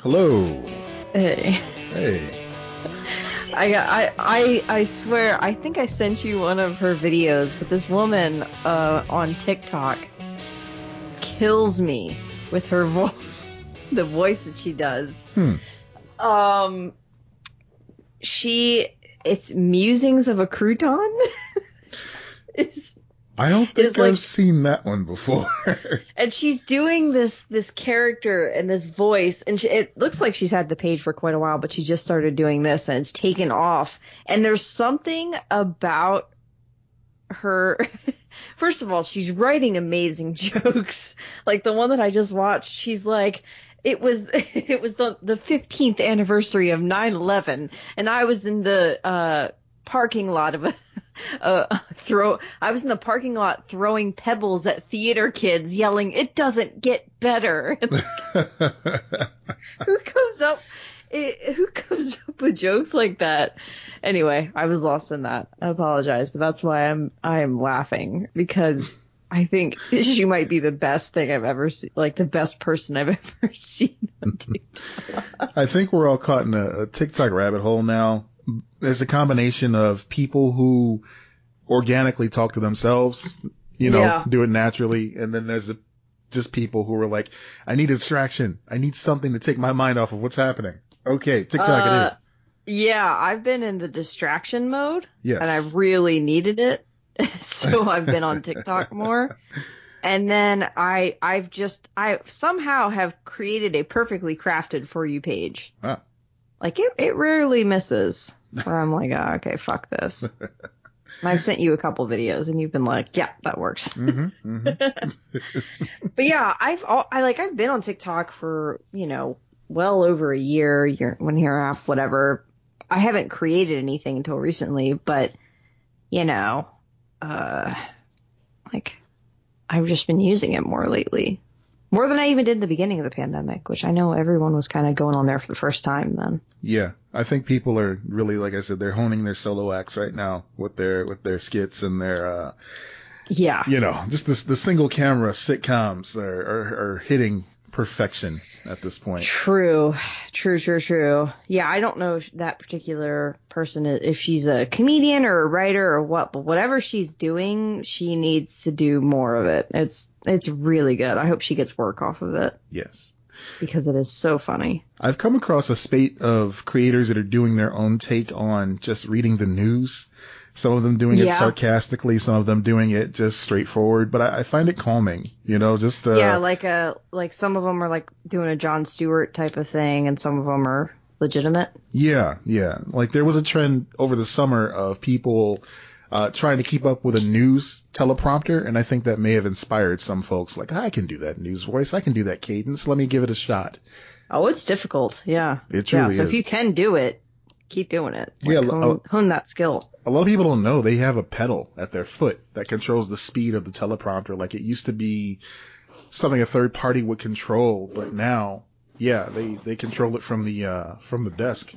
Hello. Hey. Hey. I, I I I swear I think I sent you one of her videos, but this woman uh, on TikTok kills me with her voice, the voice that she does. Hmm. Um, she it's musings of a crouton. I don't think like- I've seen that one before. and she's doing this this character and this voice and she, it looks like she's had the page for quite a while but she just started doing this and it's taken off and there's something about her first of all she's writing amazing jokes like the one that i just watched she's like it was it was the the 15th anniversary of 9/11 and I was in the uh parking lot of a uh, throw I was in the parking lot throwing pebbles at theater kids yelling it doesn't get better who comes up eh, who comes up with jokes like that anyway I was lost in that I apologize but that's why I'm I am laughing because I think she might be the best thing I've ever seen like the best person I've ever seen on TikTok. I think we're all caught in a, a TikTok rabbit hole now. There's a combination of people who organically talk to themselves, you know, Yeah. do it naturally, and then there's a, just people who are like, I need a distraction. I need something to take my mind off of what's happening. Okay, TikTok Uh, it is. Yeah, I've been in the distraction mode Yes. and I really needed it. so I've been on TikTok more. And then I I've just I somehow have created a perfectly crafted for you page. Ah. Like it it rarely misses. Where I'm like, oh, okay, fuck this. And I've sent you a couple videos and you've been like, yeah, that works. hmm hmm But yeah, I've all, I like I've been on TikTok for you know well over a year, year one year and a half, whatever. I haven't created anything until recently, but you know, uh, like I've just been using it more lately, more than I even did in the beginning of the pandemic, which I know everyone was kind of going on there for the first time then. Yeah, I think people are really, like I said, they're honing their solo acts right now with their with their skits and their, uh, Yeah, you know, just this the single camera sitcoms are, are are hitting perfection at this point. True, true, true, true. Yeah, I don't know if that particular person if she's a comedian or a writer or what, but whatever she's doing, she needs to do more of it. It's it's really good. I hope she gets work off of it Yes. because it is so funny. I've come across a spate of creators that are doing their own take on just reading the news. Some of them doing it sarcastically, some of them doing it just straightforward, but I, I find it calming, you know, just, uh, yeah, like a like some of them are like doing a Jon Stewart type of thing, and some of them are legitimate. Yeah, yeah. Like there was a trend over the summer of people uh, trying to keep up with a news teleprompter, and I think that may have inspired some folks. Like, I can do that news voice, I can do that cadence. Let me give it a shot. Oh, it's difficult. Yeah, It yeah. So is. if you can do it, keep doing it. Yeah, Like, l- hone, hone that skill. A lot of people don't know they have a pedal at their foot that controls the speed of the teleprompter. Like it used to be something a third party would control, but now, yeah, they they control it from the uh from the desk.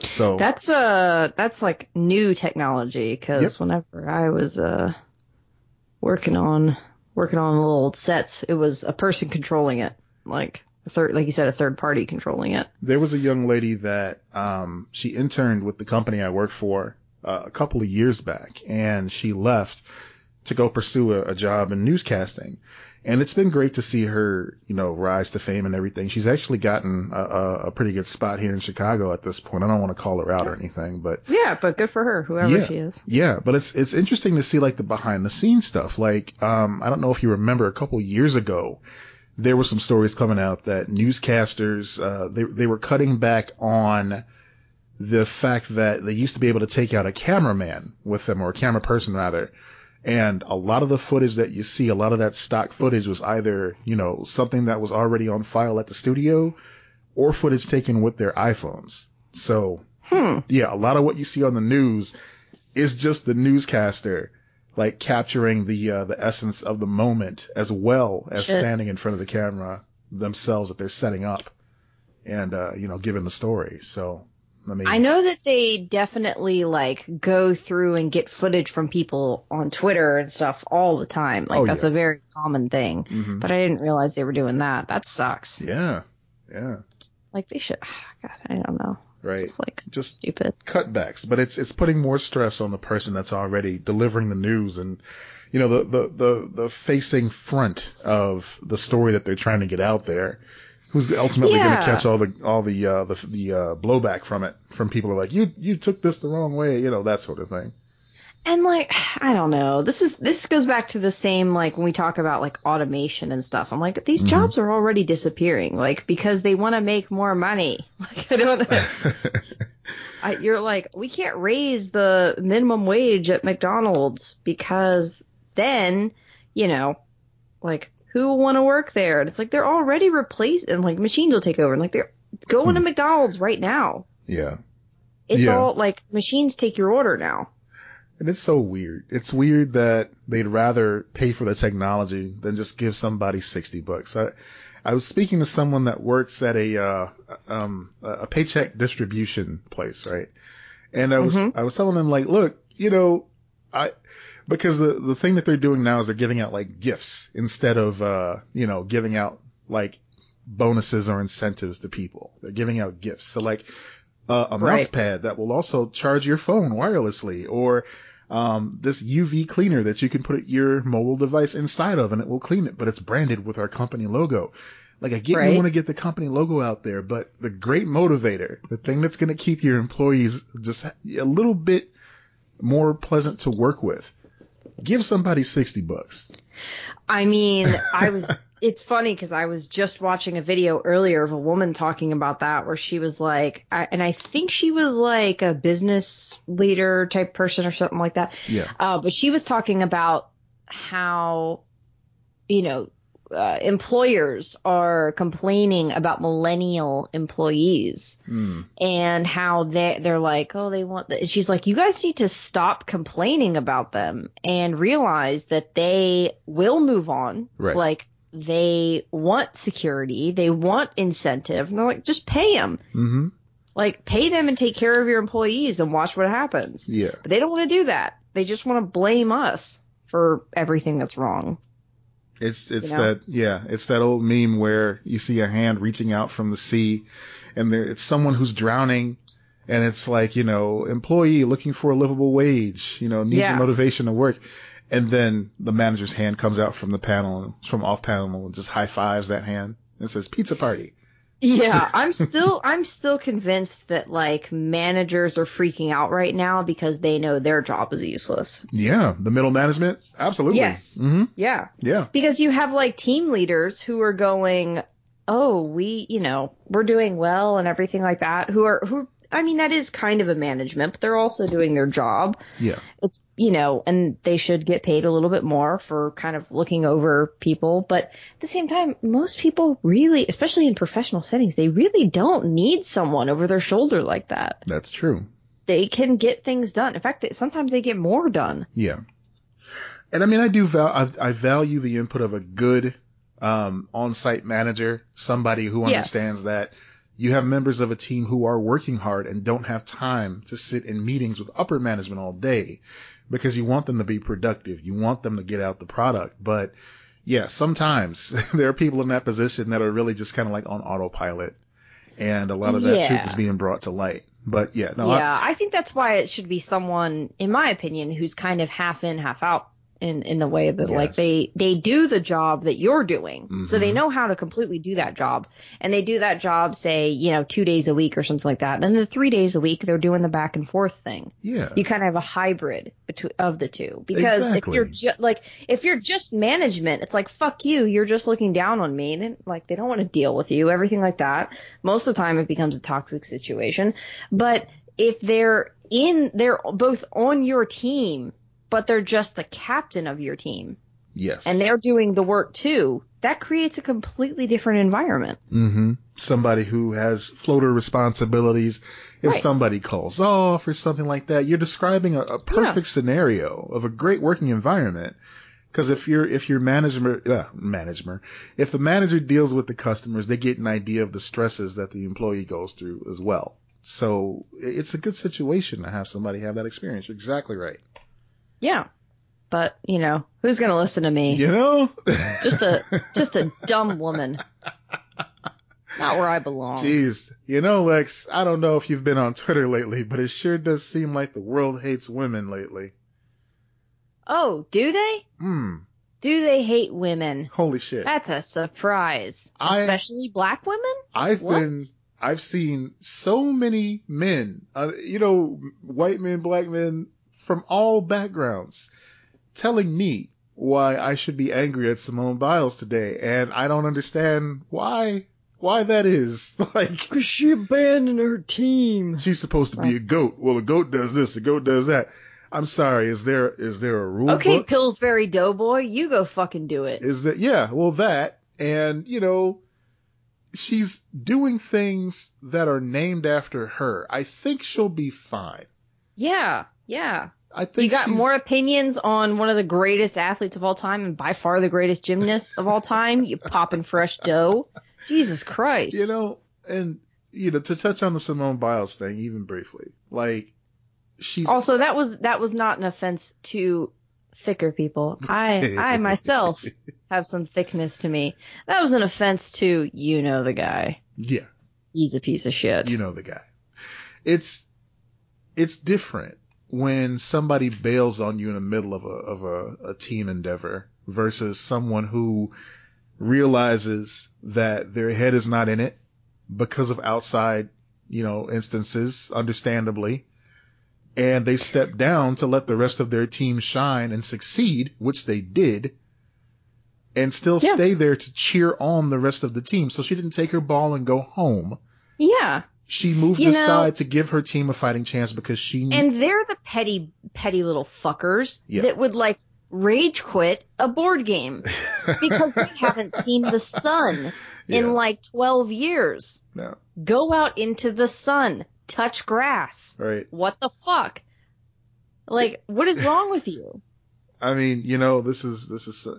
So That's uh that's like new technology because whenever I was uh working on working on little old sets, it was a person controlling it, like a third, like you said, a third party controlling it. there was a young lady that um she interned with the company I worked for uh, a couple of years back, and she left to go pursue a, a job in newscasting. And it's been great to see her, you know, rise to fame and everything. She's actually gotten a, a, pretty good spot here in Chicago at this point. I don't want to call her out or anything, but Yeah, but good for her, whoever Yeah. she is. yeah, but it's it's interesting to see like the behind the scenes stuff. Like, um, I don't know if you remember a couple years ago, there were some stories coming out that newscasters uh, they they were cutting back on the fact that they used to be able to take out a cameraman with them or a camera person rather. And a lot of the footage that you see, a lot of that stock footage was either, you know, something that was already on file at the studio or footage taken with their iPhones. So Hmm. yeah, a lot of what you see on the news is just the newscaster like capturing the uh, the essence of the moment as well as Shit. standing in front of the camera themselves that they're setting up and uh, you know giving the story. So I mean, I know that they definitely like go through and get footage from people on Twitter and stuff all the time. Like Oh, that's yeah. a very common thing. Mhm. But I didn't realize they were doing that. That sucks. Yeah, yeah. Like they should. God, I don't know. Right. It's like Just- stupid. cutbacks, but it's it's putting more stress on the person that's already delivering the news and you know the the the, the facing front of the story that they're trying to get out there. Who's ultimately going to catch all the all the uh, the the uh, blowback from it from people who are like you you took this the wrong way, you know that sort of thing. And like, I don't know. This is this goes back to the same like when we talk about like automation and stuff. I'm like, these Mhm. jobs are already disappearing, like because they want to make more money. Like I don't. I, you're like, we can't raise the minimum wage at McDonald's because then, you know, like who will want to work there? And it's like they're already replaced, and like machines will take over. And like they're going to McDonald's right now. yeah, It's Yeah. all like machines take your order now. And it's so weird. It's weird that they'd rather pay for the technology than just give somebody sixty bucks. I, I was speaking to someone that works at a uh, um, a paycheck distribution place, right? And I was Mhm. I was telling them like, look, you know, I because the the thing that they're doing now is they're giving out like gifts instead of uh, you know giving out like bonuses or incentives to people. They're giving out gifts. So like uh, a mouse pad that will also charge your phone wirelessly or um, this UV cleaner that you can put your mobile device inside of and it will clean it, but it's branded with our company logo. Like I get Right. you want to get the company logo out there, but the great motivator, the thing that's going to keep your employees just a little bit more pleasant to work with, give somebody 60 bucks. I mean, I was. It's funny because I was just watching a video earlier of a woman talking about that, where she was like, I, and I think she was like a business leader type person or something like that. Yeah. Uh, but she was talking about how, you know, uh, employers are complaining about millennial employees Mm. and how they they're like, oh, they want. The, she's like, you guys need to stop complaining about them and realize that they will move on. Right. Like they want security, they want incentive. And they're like, just pay them. hmm Like pay them and take care of your employees and watch what happens. Yeah. But they don't want to do that. They just want to blame us for everything that's wrong. It's it's You know? that yeah, it's that old meme where you see a hand reaching out from the sea, and there it's someone who's drowning, and it's like you know employee looking for a livable wage, you know needs Yeah. a motivation to work, and then the manager's hand comes out from the panel from off panel and just high fives that hand and says pizza party. Yeah, I'm still I'm still convinced that like managers are freaking out right now because they know their job is useless. Yeah, the middle management, absolutely. Yes. hmm Yeah. Yeah. Because you have like team leaders who are going, "Oh, we, you know, we're doing well and everything like that." Who are who I mean, that is kind of a management, but they're also doing their job. Yeah. It's, you know, and they should get paid a little bit more for kind of looking over people. But at the same time, most people really, especially in professional settings, they really don't need someone over their shoulder like that. That's true. They can get things done. In fact, sometimes they get more done. Yeah. And I mean, I do val- I, I value the input of a good um, on-site manager, somebody who Yes. understands that you have members of a team who are working hard and don't have time to sit in meetings with upper management all day because you want them to be productive. You want them to get out the product. But yeah, sometimes there are people in that position that are really just kind of like on autopilot. And a lot of that Yeah. truth is being brought to light. But yeah, no, I- yeah, I, think that's why it should be someone, in my opinion, who's kind of half in, half out in in the way that like they they do the job that you're doing, so they Mhm. know how to completely do that job, and they do that job, say, you know, two days a week or something like that. And then the three days a week, they're doing the back and forth thing. yeah, You kind of have a hybrid between of the two because Exactly. if you're ju- like if you're just management, it's like fuck you, you're just looking down on me, and like they don't want to deal with you, everything like that. Most of the time, it becomes a toxic situation. But if they're in, they're both on your team, but they're just the captain of your team, yes. and they're doing the work too. That creates a completely different environment. Mm-hmm. Somebody who has floater responsibilities. If Right. somebody calls off or something like that, you're describing a, a perfect scenario of a great working environment. Because if you're if your manager uh, manager if the manager deals with the customers, they get an idea of the stresses that the employee goes through as well. So it's a good situation to have somebody have that experience. You're exactly right. Yeah. But you know, who's gonna listen to me? You know, Just a just a dumb woman. Not where I belong. Jeez. You know, Lex, I don't know if you've been on Twitter lately, but it sure does seem like the world hates women lately. Oh, do they? Hmm. Do they hate women? Holy shit. That's a surprise. I- Especially black women? I've What? been, I've seen so many men, uh, you know, white men, black men from all backgrounds telling me why I should be angry at Simone Biles today. And I don't understand why, why that is. Like, Cause she abandoned her team. she's supposed to be a goat. Well, a goat does this, a goat does that. I'm sorry. Is there, is there a rule Okay, book? Pillsbury Doughboy, you go fucking do it. is that yeah well that and you know she's doing things that are named after her i think she'll be fine Yeah, yeah. i think You got she's- more opinions on one of the greatest athletes of all time and by far the greatest gymnast of all time. You popping fresh dough. Jesus Christ. you know and you know to touch on the simone biles thing even briefly like she's Also, that was that was not an offense to thicker people. I I myself have some thickness to me. That was an offense to you know the guy. yeah He's a piece of shit. you know the guy it's it's different when somebody bails on you in the middle of a of a, a team endeavor versus someone who realizes that their head is not in it because of outside, you know, instances, understandably, and they step down to let the rest of their team shine and succeed, which they did, and still Yeah. stay there to cheer on the rest of the team. So she didn't take her ball and go home yeah. She moved You know- aside to give her team a fighting chance because she knew. And they're the petty petty little fuckers Yeah. that would like rage quit a board game because they haven't seen the sun Yeah. in like 12 years. no, Go out into the sun, touch grass. right. What the fuck? Like, what is wrong with you? I mean, you know, this is this is uh, a,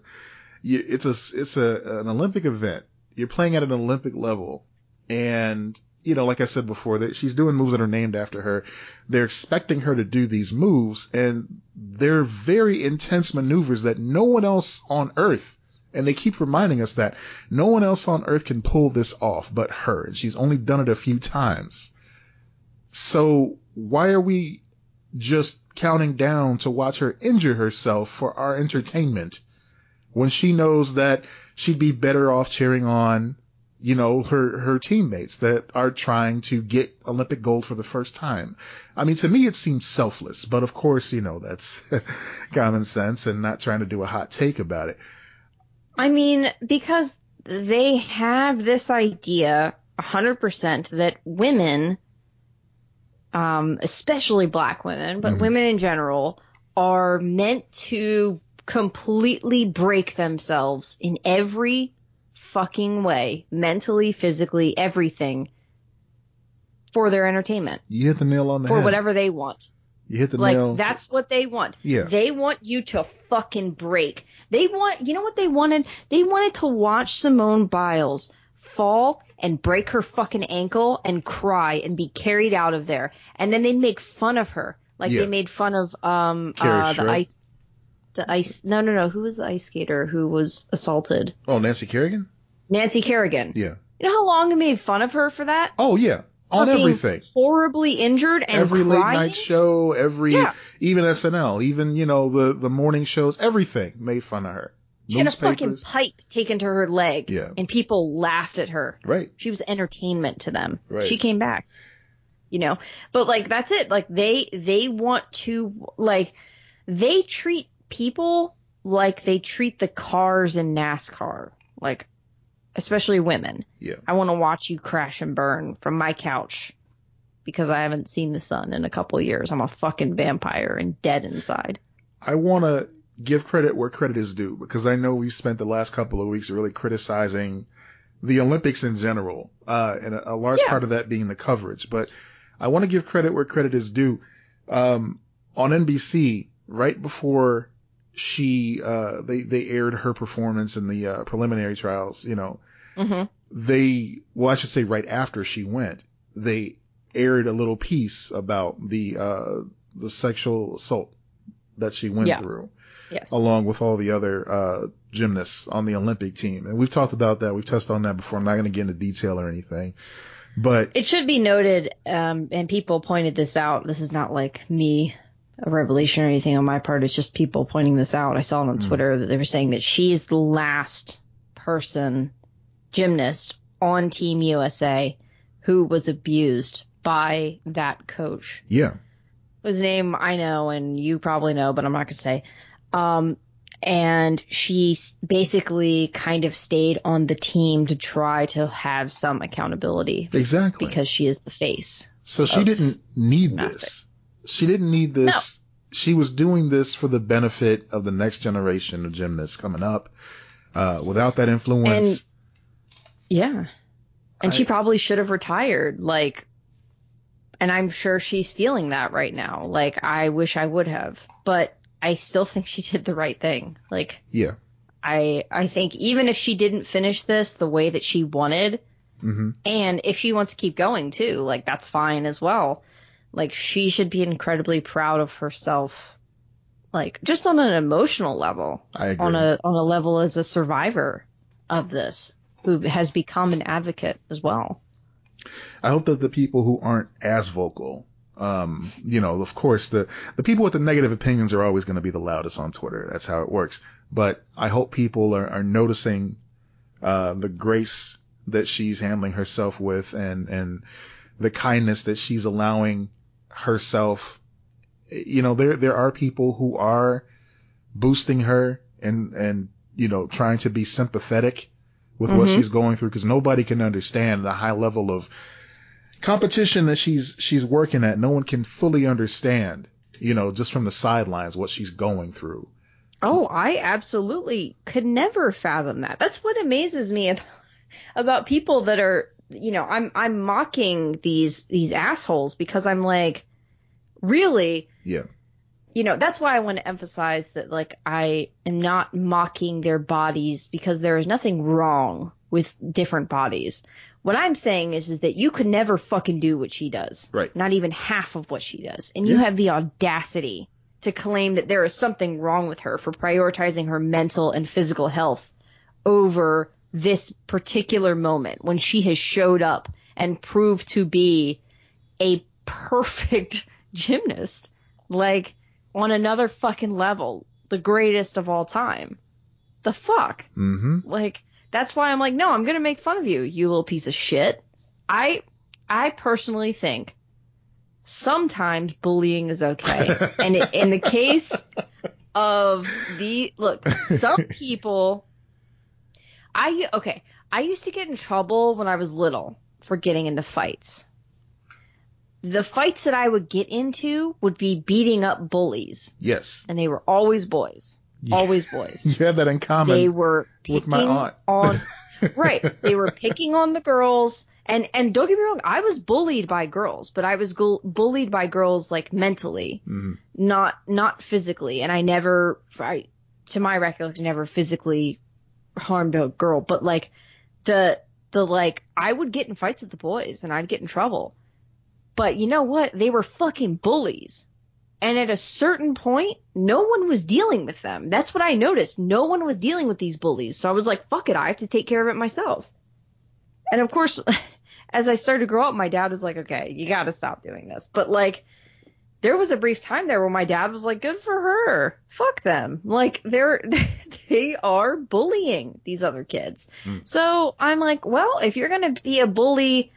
it's a it's a an Olympic event. You're playing at an Olympic level, and you know, like I said before, that she's doing moves that are named after her. They're expecting her to do these moves, and they're very intense maneuvers that no one else on Earth. And they keep reminding us that no one else on earth can pull this off but her. And she's only done it a few times. So why are we just counting down to watch her injure herself for our entertainment when she knows that she'd be better off cheering on, you know, her, her teammates that are trying to get Olympic gold for the first time. I mean, to me, it seems selfless, but of course, you know, that's common sense and not trying to do a hot take about it. I mean, because they have this idea 100% that women, um, especially black women, but Mhm. women in general, are meant to completely break themselves in every fucking way, mentally, physically, everything, for their entertainment, You hit the nail on the for head. For whatever they want. You hit the like nail. that's what they want. Yeah. They want you to fucking break. They want you know what they wanted? They wanted to watch Simone Biles fall and break her fucking ankle and cry and be carried out of there. And then they'd make fun of her. Like Yeah. they made fun of um uh, the ice the ice no no no, who was the ice skater who was assaulted? oh, Nancy Kerrigan? Nancy Kerrigan. Yeah. You know how long they made fun of her for that? Oh, yeah. On everything. Horribly injured and every late night show, every Yeah. even SNL, even you know the the morning shows, everything made fun of her. She had a fucking pipe taken to her leg. Yeah. And people laughed at her. right? She was entertainment to them. Right. She came back. You know? But like that's it. Like they they want to like they treat people like they treat the cars in NASCAR. Like especially women. Yeah. I want to watch you crash and burn from my couch because I haven't seen the sun in a couple years. I'm a fucking vampire and dead inside. I want to give credit where credit is due because I know we spent the last couple of weeks really criticizing the Olympics in general, uh, and a, a large Yeah. part of that being the coverage. But I want to give credit where credit is due. Um, on NBC, right before she, uh, they, they aired her performance in the, uh, preliminary trials, you know, hmm they, well, I should say right after she went, they aired a little piece about the, uh, the sexual assault that she went Yeah. through Yes. along with all the other, uh, gymnasts on the Olympic team. And we've talked about that. We've touched on that before. I'm not going to get into detail or anything. But it should be noted, um, and people pointed this out. This is not like me, a revelation or anything on my part. It's just people pointing this out. I saw it on mm. Twitter that they were saying that she is the last person, gymnast on Team USA, who was abused by that coach. Yeah. His name I know and you probably know, but I'm not going to say. Um, and she basically kind of stayed on the team to try to have some accountability. Exactly. Because she is the face. So she didn't need this. She didn't need this. No. She was doing this for the benefit of the next generation of gymnasts coming up. Uh, without that influence. And, yeah. And I, she probably should have retired. Like, and I'm sure she's feeling that right now. Like, I wish I would have. But I still think she did the right thing. Like, yeah, I I think even if she didn't finish this the way that she wanted, mm-hmm. and if she wants to keep going too, like that's fine as well. Like she should be incredibly proud of herself, like just on an emotional level, I agree. on a on a level as a survivor of this who has become an advocate as well. I hope that the people who aren't as vocal um, you know, of course, the, the people with the negative opinions are always going to be the loudest on Twitter. That's how it works. But I hope people are, are noticing, uh, the grace that she's handling herself with and, and the kindness that she's allowing herself. You know, there, there are people who are boosting her and, and, you know, trying to be sympathetic with mm-hmm. what she's going through because nobody can understand the high level of competition that she's she's working at, no one can fully understand, you know, just from the sidelines what she's going through. Oh, I absolutely could never fathom that. That's what amazes me about people that are, you know, I'm I'm mocking these these assholes because I'm like, really? Yeah. You know, that's why I want to emphasize that like I am not mocking their bodies because there is nothing wrong with different bodies. What I'm saying is, is that you could never fucking do what she does. Right. Not even half of what she does. And you have the audacity to claim that there is something wrong with her for prioritizing her mental and physical health over this particular moment when she has showed up and proved to be a perfect gymnast. Like, on another fucking level. The greatest of all time. The fuck? Mm-hmm. Like, that's why I'm like, no, I'm gonna make fun of you, you little piece of shit. I I personally think sometimes bullying is okay, and it, in the case of the look, some people, I okay, I used to get in trouble when I was little for getting into fights. The fights that I would get into would be beating up bullies. Yes. And they were always boys. Always boys. you have that in common. They were with my aunt. on right. They were picking on the girls, and and don't get me wrong, I was bullied by girls, but I was gu- bullied by girls like mentally, mm-hmm. not not physically, and I never, I, to my recollection, never physically harmed a girl, but like the the like I would get in fights with the boys and I'd get in trouble. But you know what? They were fucking bullies. And at a certain point, no one was dealing with them. That's what I noticed. No one was dealing with these bullies. So I was like, fuck it, I have to take care of it myself. And of course, as I started to grow up, my dad was like, okay, you gotta stop doing this. But like, there was a brief time there where my dad was like, good for her. Fuck them. Like, they're, they are bullying these other kids. Mm. So I'm like, well, if you're gonna be a bully,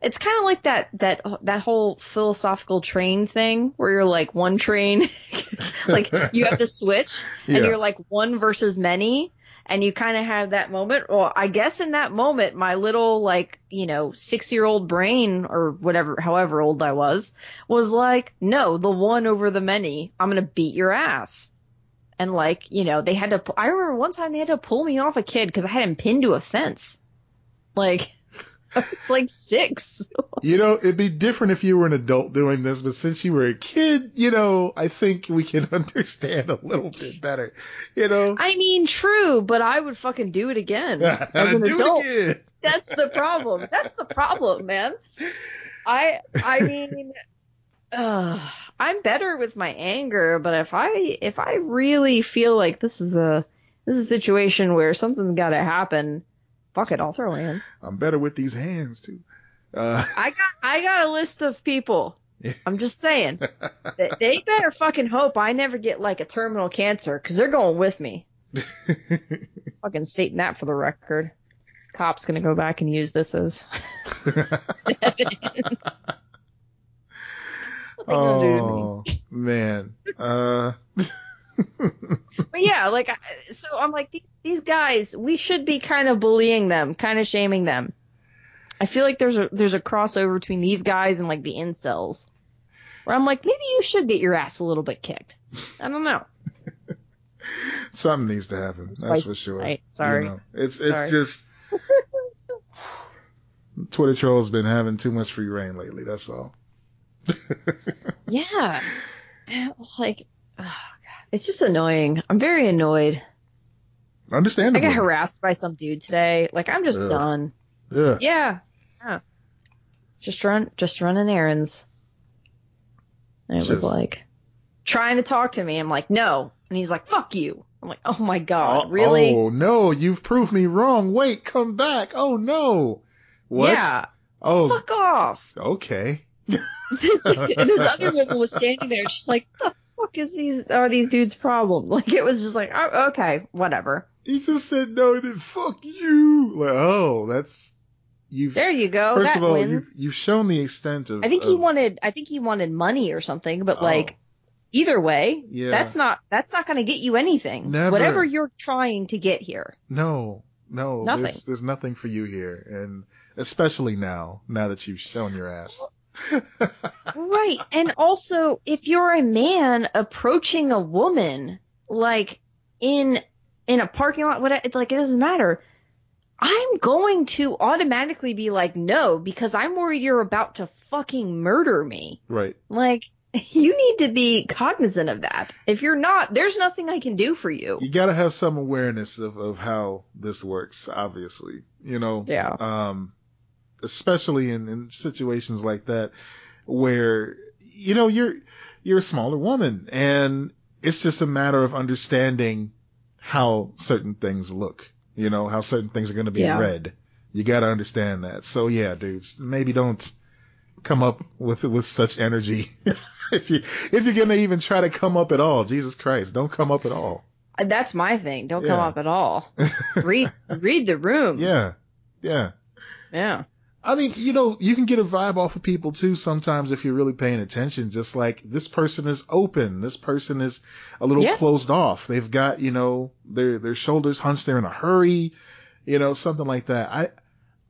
it's kind of like that that that whole philosophical train thing where you're like one train like you have to switch and yeah. you're like one versus many and you kind of have that moment. Well i guess in that moment my little like you know 6 year old brain or whatever however old i was was like no the one over the many i'm going to beat your ass. And like you know they had to i remember one time they had to pull me off a kid cuz i had him pinned to a fence. Like I was like six. you know, it'd be different if you were an adult doing this, but since you were a kid, you know, I think we can understand a little bit better. You know? I mean, true, but I would fucking do it again as an adult. That's the problem. That's the problem, man. I I mean, uh, I'm better with my anger, but if I if I really feel like this is a this is a situation where something's got to happen. Fuck it, I'll throw hands. I'm better with these hands too. Uh, I got I got a list of people. I'm just saying. they, they better fucking hope I never get like a terminal cancer because they're going with me. fucking stating that for the record. Cop's gonna go back and use this as evidence. What they gonna do to me? oh man. Uh, But yeah, like so I'm like these these guys, we should be kind of bullying them, kind of shaming them. I feel like there's a there's a crossover between these guys and like the incels. Where I'm like, maybe you should get your ass a little bit kicked. I don't know. something needs to happen. That's for sure. night. Sorry. You know, it's it's Sorry. just Twitter trolls been having too much free rein lately. That's all. Yeah. Uh, like oh God. It's just annoying. I'm very annoyed. Understandable. I got harassed by some dude today. Like I'm just Ugh. done. Yeah. Yeah. Yeah. Just run just running errands. And it was like trying to talk to me. I'm like, no. And he's like, fuck you. I'm like, oh my Oh, god, really? Oh no, you've proved me wrong. Wait, come back. Oh no. What? Yeah. Oh, Fuck off. okay. and this other woman was standing there. She's like, the fuck is these are these dudes' problem? Like it was just like, oh, okay, whatever. He just said no, then fuck you. Like, oh, that's you've. There you go. first that of all, you've, you've shown the extent of. I think he of- wanted. I think he wanted money or something. But Oh. like, either way, Yeah. that's not that's not going to get you anything. Never. Whatever you're trying to get here. No, no, Nothing. There's, there's nothing for you here, and especially now, now that you've shown your ass. Right. And also, if you're a man approaching a woman, like in in a parking lot, what it's like it doesn't matter. I'm going to automatically be like, no, because I'm worried you're about to fucking murder me. right. Like, you need to be cognizant of that. If you're not, there's nothing I can do for you. You gotta have some awareness of, of how this works, obviously. You know? Yeah. Um, especially in, in situations like that where, you know, you're, you're a smaller woman and it's just a matter of understanding how certain things look, you know, how certain things are going to be Yeah. read. You got to understand that. So yeah, dudes, maybe don't come up with, with such energy. if you, if you're going to even try to come up at all, Jesus Christ, don't come up at all. Uh, that's my thing. Don't come up at all. read read the room. Yeah. Yeah. Yeah. I mean, you know, you can get a vibe off of people too sometimes if you're really paying attention. Just like this person is open, this person is a little Yeah. closed off. They've got, you know, their their shoulders hunched. They're in a hurry, you know, something like that. I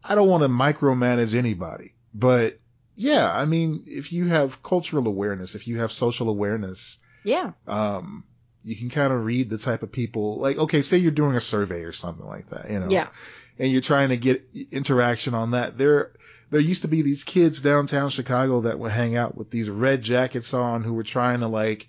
I don't want to micromanage anybody, but yeah, I mean, if you have cultural awareness, if you have social awareness, Yeah. um, you can kind of read the type of people. Like, okay, say you're doing a survey or something like that, you know Yeah. And you're trying to get interaction on that. There, there used to be these kids downtown Chicago that would hang out with these red jackets on who were trying to like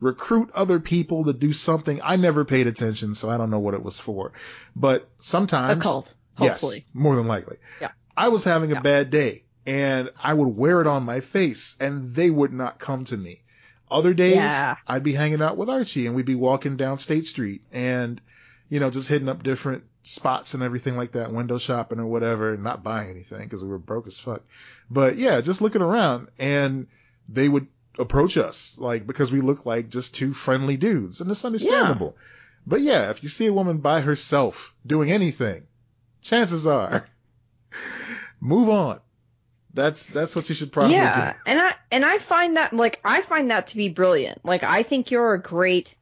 recruit other people to do something. I never paid attention, so I don't know what it was for. But A sometimes, cult. yes, more than likely. Yeah. I was having a Yeah. bad day and I would wear it on my face and they would not come to me. Other days, Yeah. I'd be hanging out with Archie and we'd be walking down State Street and, you know, just hitting up different spots and everything like that, window shopping or whatever, and not buying anything because we were broke as fuck. But yeah, just looking around and they would approach us like because we look like just two friendly dudes and it's understandable. But yeah, if you see a woman by herself doing anything, chances are move on. That's that's what you should probably do. yeah, and I and I find that like I find that to be brilliant. Like I think you're a great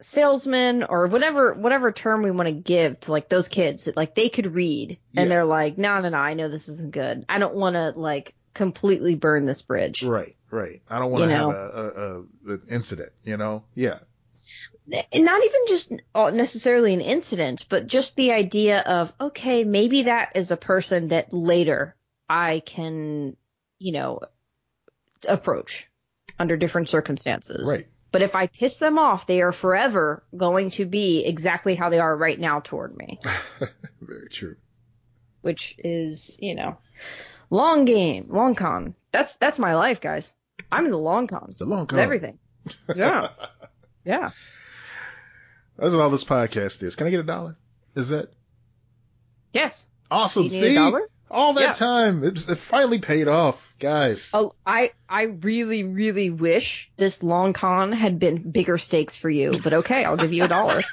salesman or whatever whatever term we want to give to like those kids that like they could read Yeah. and they're like no no no I know this isn't good. I don't want to like completely burn this bridge. Right, right. I don't want to have a, a, a an incident, you know? Yeah. and not even just uh, necessarily an incident, but just the idea of okay, maybe that is a person that later I can, you know, approach under different circumstances. Right. But if I piss them off, they are forever going to be exactly how they are right now toward me, Very true. which is, you know, long game, long con. That's that's my life, guys. I'm in the long con. The long con. everything. Yeah. Yeah. That's what all this podcast is. Can I get a dollar? Is that Yes. awesome? You need a See, dollar? All that Yeah. time, it, it finally paid off, guys. Oh, I I really really wish this long con had been bigger stakes for you, but okay, I'll give you a dollar.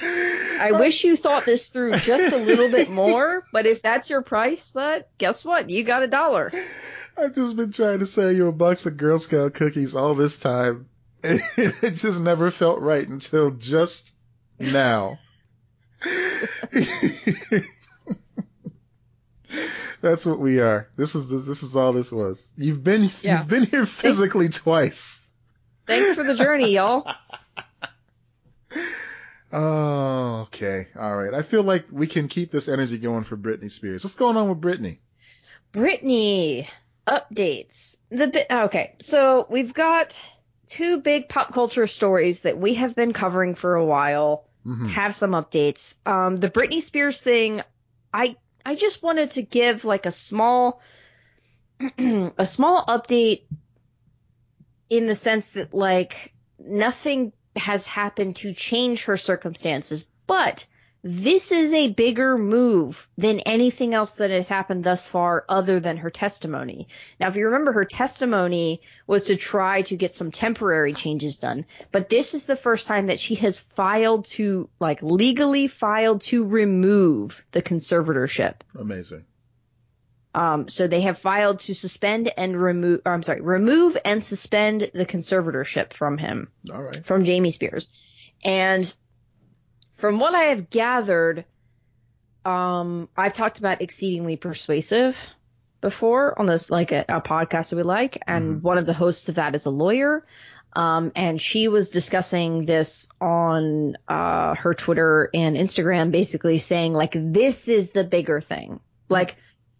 I wish you thought this through just a little bit more, but if that's your price, but guess what? You got a dollar. I've just been trying to sell you a box of Girl Scout cookies all this time. And it just never felt right until just now. That's what we are. This is this, this is all this was. You've been Yeah. you've been here physically twice. Thanks for the journey, y'all. Oh, okay. All right. I feel like we can keep this energy going for Britney Spears. What's going on with Britney? Britney updates. The bi- okay, so we've got two big pop culture stories that we have been covering for a while. Mhm. Have some updates. Um, the Britney Spears thing, I I just wanted to give like a small a small update in the sense that like nothing has happened to change her circumstances, but this is a bigger move than anything else that has happened thus far other than her testimony. Now, if you remember, her testimony was to try to get some temporary changes done, but this is the first time that she has filed to, like, legally filed to remove the conservatorship. Amazing. Um, so they have filed to suspend and remove, I'm sorry, remove and suspend the conservatorship from him All right. from Jamie Spears. And from what I have gathered, um, I've talked about exceedingly persuasive before on this, like a, a podcast that we like, and one of the hosts of that is a lawyer. Um, and she was discussing this on uh, her Twitter and Instagram, basically saying like this is the bigger thing, like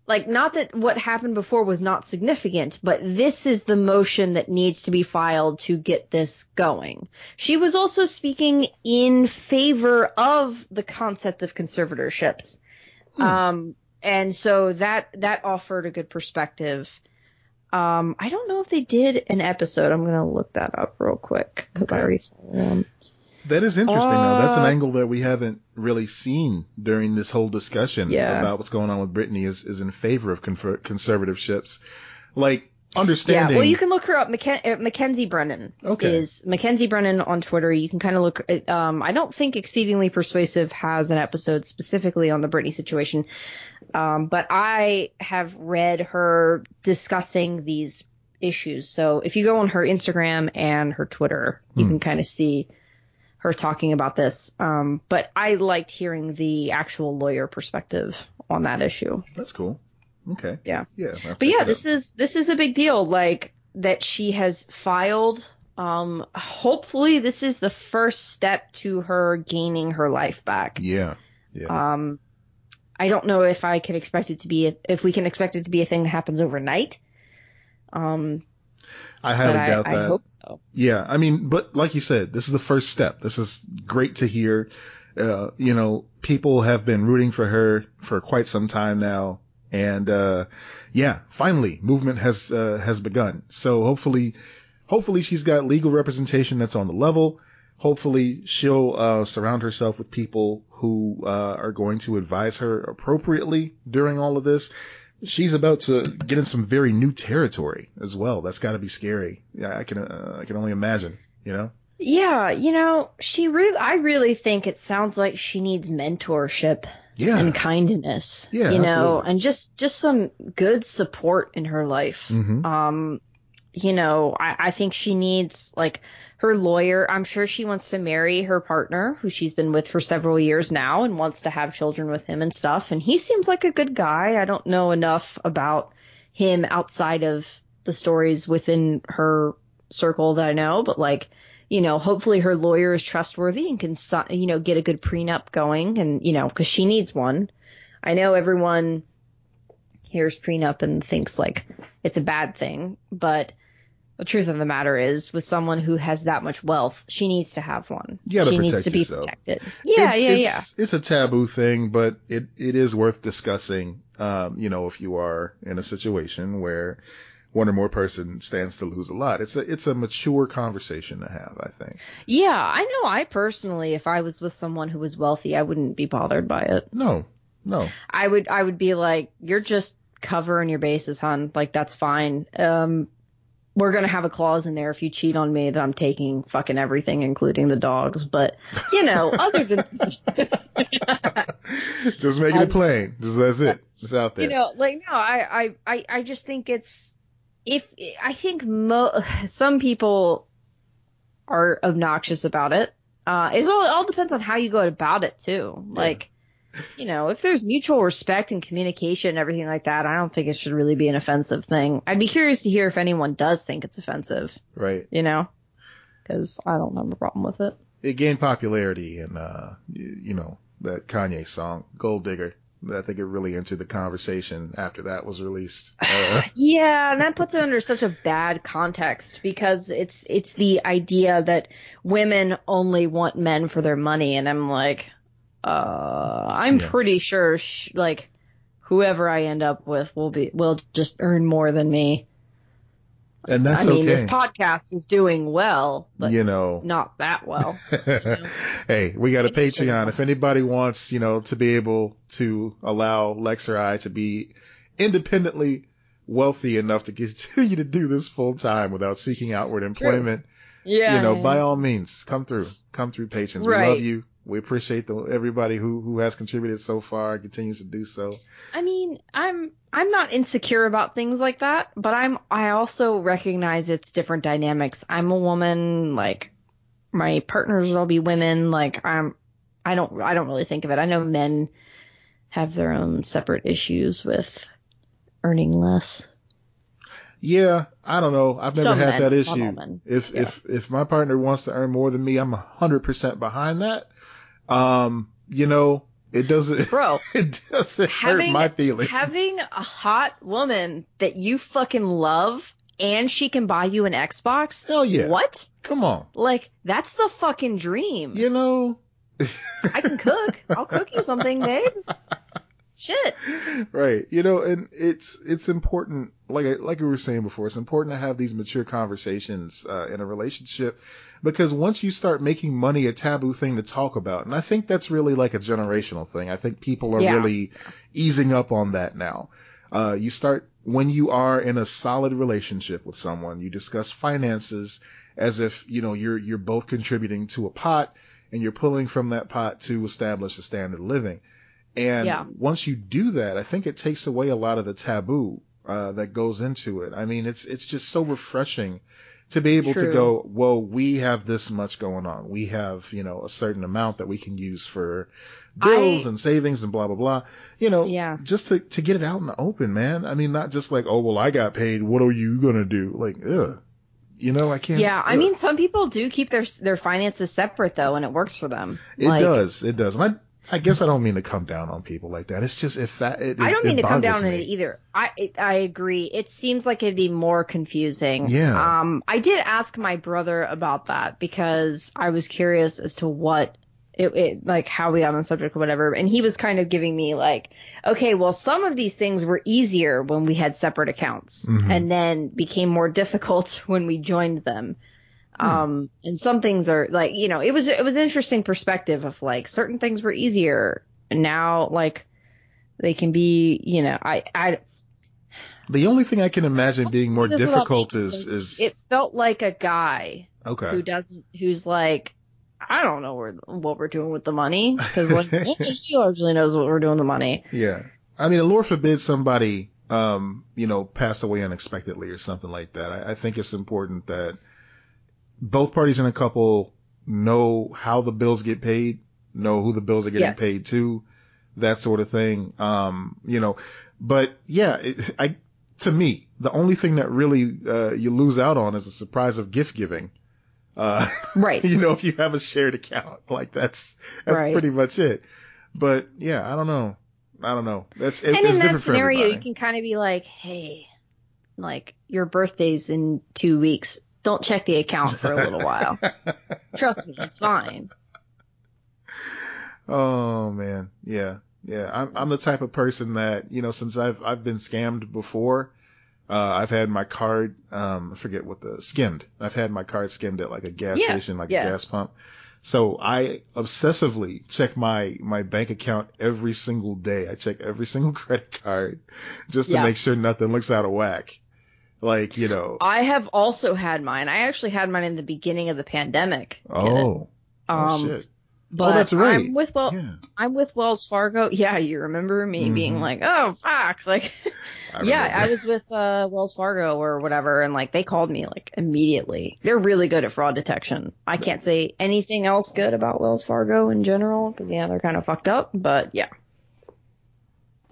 like not that what happened before was not significant, but this is the motion that needs to be filed to get this going. She was also speaking in favor of the concept of conservatorships. Um, and so that, that offered a good perspective. Um, I don't know if they did an episode. I'm going to look that up real quick because I Okay. already saw them. That is interesting though. That's an Uh, angle that we haven't really seen during this whole discussion Yeah. about what's going on with Britney is, is in favor of confer- conservativeships. Like understanding. Yeah, well, you can look her up. Macken- uh, Mackenzie Brennan Okay. is Mackenzie Brennan on Twitter. You can kind of look. At, um, I don't think Exceedingly Persuasive has an episode specifically on the Britney situation, um, but I have read her discussing these issues. So if you go on her Instagram and her Twitter, you Hmm. can kind of see her talking about this. Um, but I liked hearing the actual lawyer perspective on that issue. That's cool. Okay. Yeah. Yeah. But yeah, this is this is a big deal. Like that she has filed. Um, hopefully this is the first step to her gaining her life back. Yeah. Yeah. Um, I don't know if I can expect it to be if we can expect it to be a thing that happens overnight. Um, I highly I, doubt I that. hope so. Yeah, I mean, but like you said, this is the first step. This is great to hear. Uh, you know, people have been rooting for her for quite some time now, and uh, yeah, finally, movement has uh, has begun. So hopefully, hopefully she's got legal representation that's on the level. Hopefully, she'll uh, surround herself with people who uh, are going to advise her appropriately during all of this. She's about to get in some very new territory as well. That's got to be scary. Yeah, I can uh, I can only imagine. You know. Yeah, you know, she really, I really think it sounds like she needs mentorship Yeah. and kindness. Yeah, you know, absolutely. and just just some good support in her life. hmm um you know I, I think she needs like her lawyer i'm sure she wants to marry her partner who she's been with for several years now and wants to have children with him and stuff. And he seems like a good guy. I don't know enough about him outside of the stories within her circle that i know but like you know hopefully her lawyer is trustworthy and can you know get a good prenup going and you know because she needs one. I know everyone hears prenup and thinks like it's a bad thing, but the truth of the matter is, with someone who has that much wealth, she needs to have one. You gotta she needs to be yourself. protected. Yeah, it's, yeah, it's, yeah. It's a taboo thing, but it, it is worth discussing. Um, you know, if you are in a situation where one or more person stands to lose a lot. It's a it's a mature conversation to have, I think. Yeah, I know. I personally, if I was with someone who was wealthy, I wouldn't be bothered by it. No, no. I would I would be like, you're just covering your bases, hon. Like that's fine. Um, we're gonna have a clause in there if you cheat on me that I'm taking fucking everything, including the dogs. But you know, other than just making it plain. Just that's it. It's out there. You know, like no, I I I, just think it's if I think mo- some people are obnoxious about it. Uh, it all, it all depends on how you go about it too. Like, you know, if there's mutual respect and communication and everything like that, I don't think it should really be an offensive thing. I'd be curious to hear if anyone does think it's offensive. Right. You know, because I don't have a problem with it. It gained popularity in, uh, you, you know, that Kanye song, Gold Digger. I think it really entered the conversation after that was released. Uh, yeah, and that puts it under such a bad context because it's it's the idea that women only want men for their money, and I'm like, uh, I'm Yeah. pretty sure sh- like whoever I end up with will be will just earn more than me. and that's I mean, okay. this podcast is doing well, but you know, not that well. hey, we got a It is pretty Patreon. If anybody wants, you know, to be able to allow Lex or I to be independently wealthy enough to continue to do this full time without seeking outward employment, Yeah, you know, yeah, by all means, come through, come through patrons. We love you. We appreciate the, everybody who, who has contributed so far and continues to do so. I mean, I'm I'm not insecure about things like that, but I'm I also recognize it's different dynamics. I'm a woman, like my partners will be women, like I'm I don't I don't really think of it. I know men have their own separate issues with earning less. Yeah, I don't know. I've never Some had men, that issue. If Yeah. if if my partner wants to earn more than me, I'm a hundred percent behind that. Um, you know, it doesn't Bro, it doesn't hurt my feelings. having a hot woman that you fucking love and she can buy you an Xbox? Hell yeah. What? Come on. Like that's the fucking dream. You know I can cook. I'll cook you something, babe. Shit. right. You know, and it's it's important like I- like we were saying before, it's important to have these mature conversations uh, in a relationship because once you start making money a taboo thing to talk about, and I think that's really like a generational thing. I think people are Yeah. really easing up on that now. Uh, you start when you are in a solid relationship with someone, you discuss finances as if, you know, you're, you're both contributing to a pot and you're pulling from that pot to establish a standard of living. And Yeah. once you do that, I think it takes away a lot of the taboo, uh, that goes into it. I mean, it's, it's just so refreshing to be able to go, well, we have this much going on. We have, you know, a certain amount that we can use for bills I- and savings and blah, blah, blah. You know, Yeah. just to, to get it out in the open, man. I mean, not just like, oh, well, I got paid. What are you going to do? Like, ugh. You know, I can't. Yeah, I ugh. mean, some people do keep their their finances separate though, and it works for them. it Like, does. It does. And I, guess I don't mean to come down on people like that. It's just, if that, it, I don't it mean to come down on me. it either. I it, I agree. It seems like it'd be more confusing. Yeah. Um, I did ask my brother about that because I was curious as to what it, it like how we got on the subject or whatever, and he was kind of giving me like, okay, well, some of these things were easier when we had separate accounts, Mhm. and then became more difficult when we joined them. Hmm. Um, and some things are like, you know, it was it was an interesting perspective of like certain things were easier, and now like they can be, you know, I I The only thing I can imagine being more See, this is what difficult is, is, it felt like a guy okay. who doesn't who's like I don't know where, what we're doing with the money because like she largely knows what we're doing with the money. Yeah. I mean, Lord forbid somebody, um, you know, pass away unexpectedly or something like that. I, I think it's important that both parties in a couple know how the bills get paid, know who the bills are getting Yes. paid to, that sort of thing. Um, you know, but yeah, it, I, to me, the only thing that really, uh, you lose out on is the surprise of gift giving. Uh, Right. you know, if you have a shared account, like that's, that's Right. pretty much it. But yeah, I don't know. I don't know. That's it, and it's in that scenario, you can kind of be like, hey, like your birthday's in two weeks. Don't check the account for a little while. Trust me, it's fine. oh man, yeah, yeah. I'm I'm the type of person that you know since I've I've been scammed before. Uh, I've had my card, um, I forget what the skimmed. I've had my card skimmed at like a gas Yeah, station, like yeah. a gas pump. So I obsessively check my, my bank account every single day. I check every single credit card just to Yeah. make sure nothing looks out of whack. Like, you know, I have also had mine. I actually had mine in the beginning of the pandemic. Oh, oh Um, shit. but that's right. I'm with well, yeah. I'm with Wells Fargo. Yeah, you remember me being Mhm. like, oh fuck, like, I yeah. I was with uh, Wells Fargo or whatever, and like they called me like immediately. They're really good at fraud detection. I can't say anything else good about Wells Fargo in general because yeah, they're kind of fucked up, but yeah,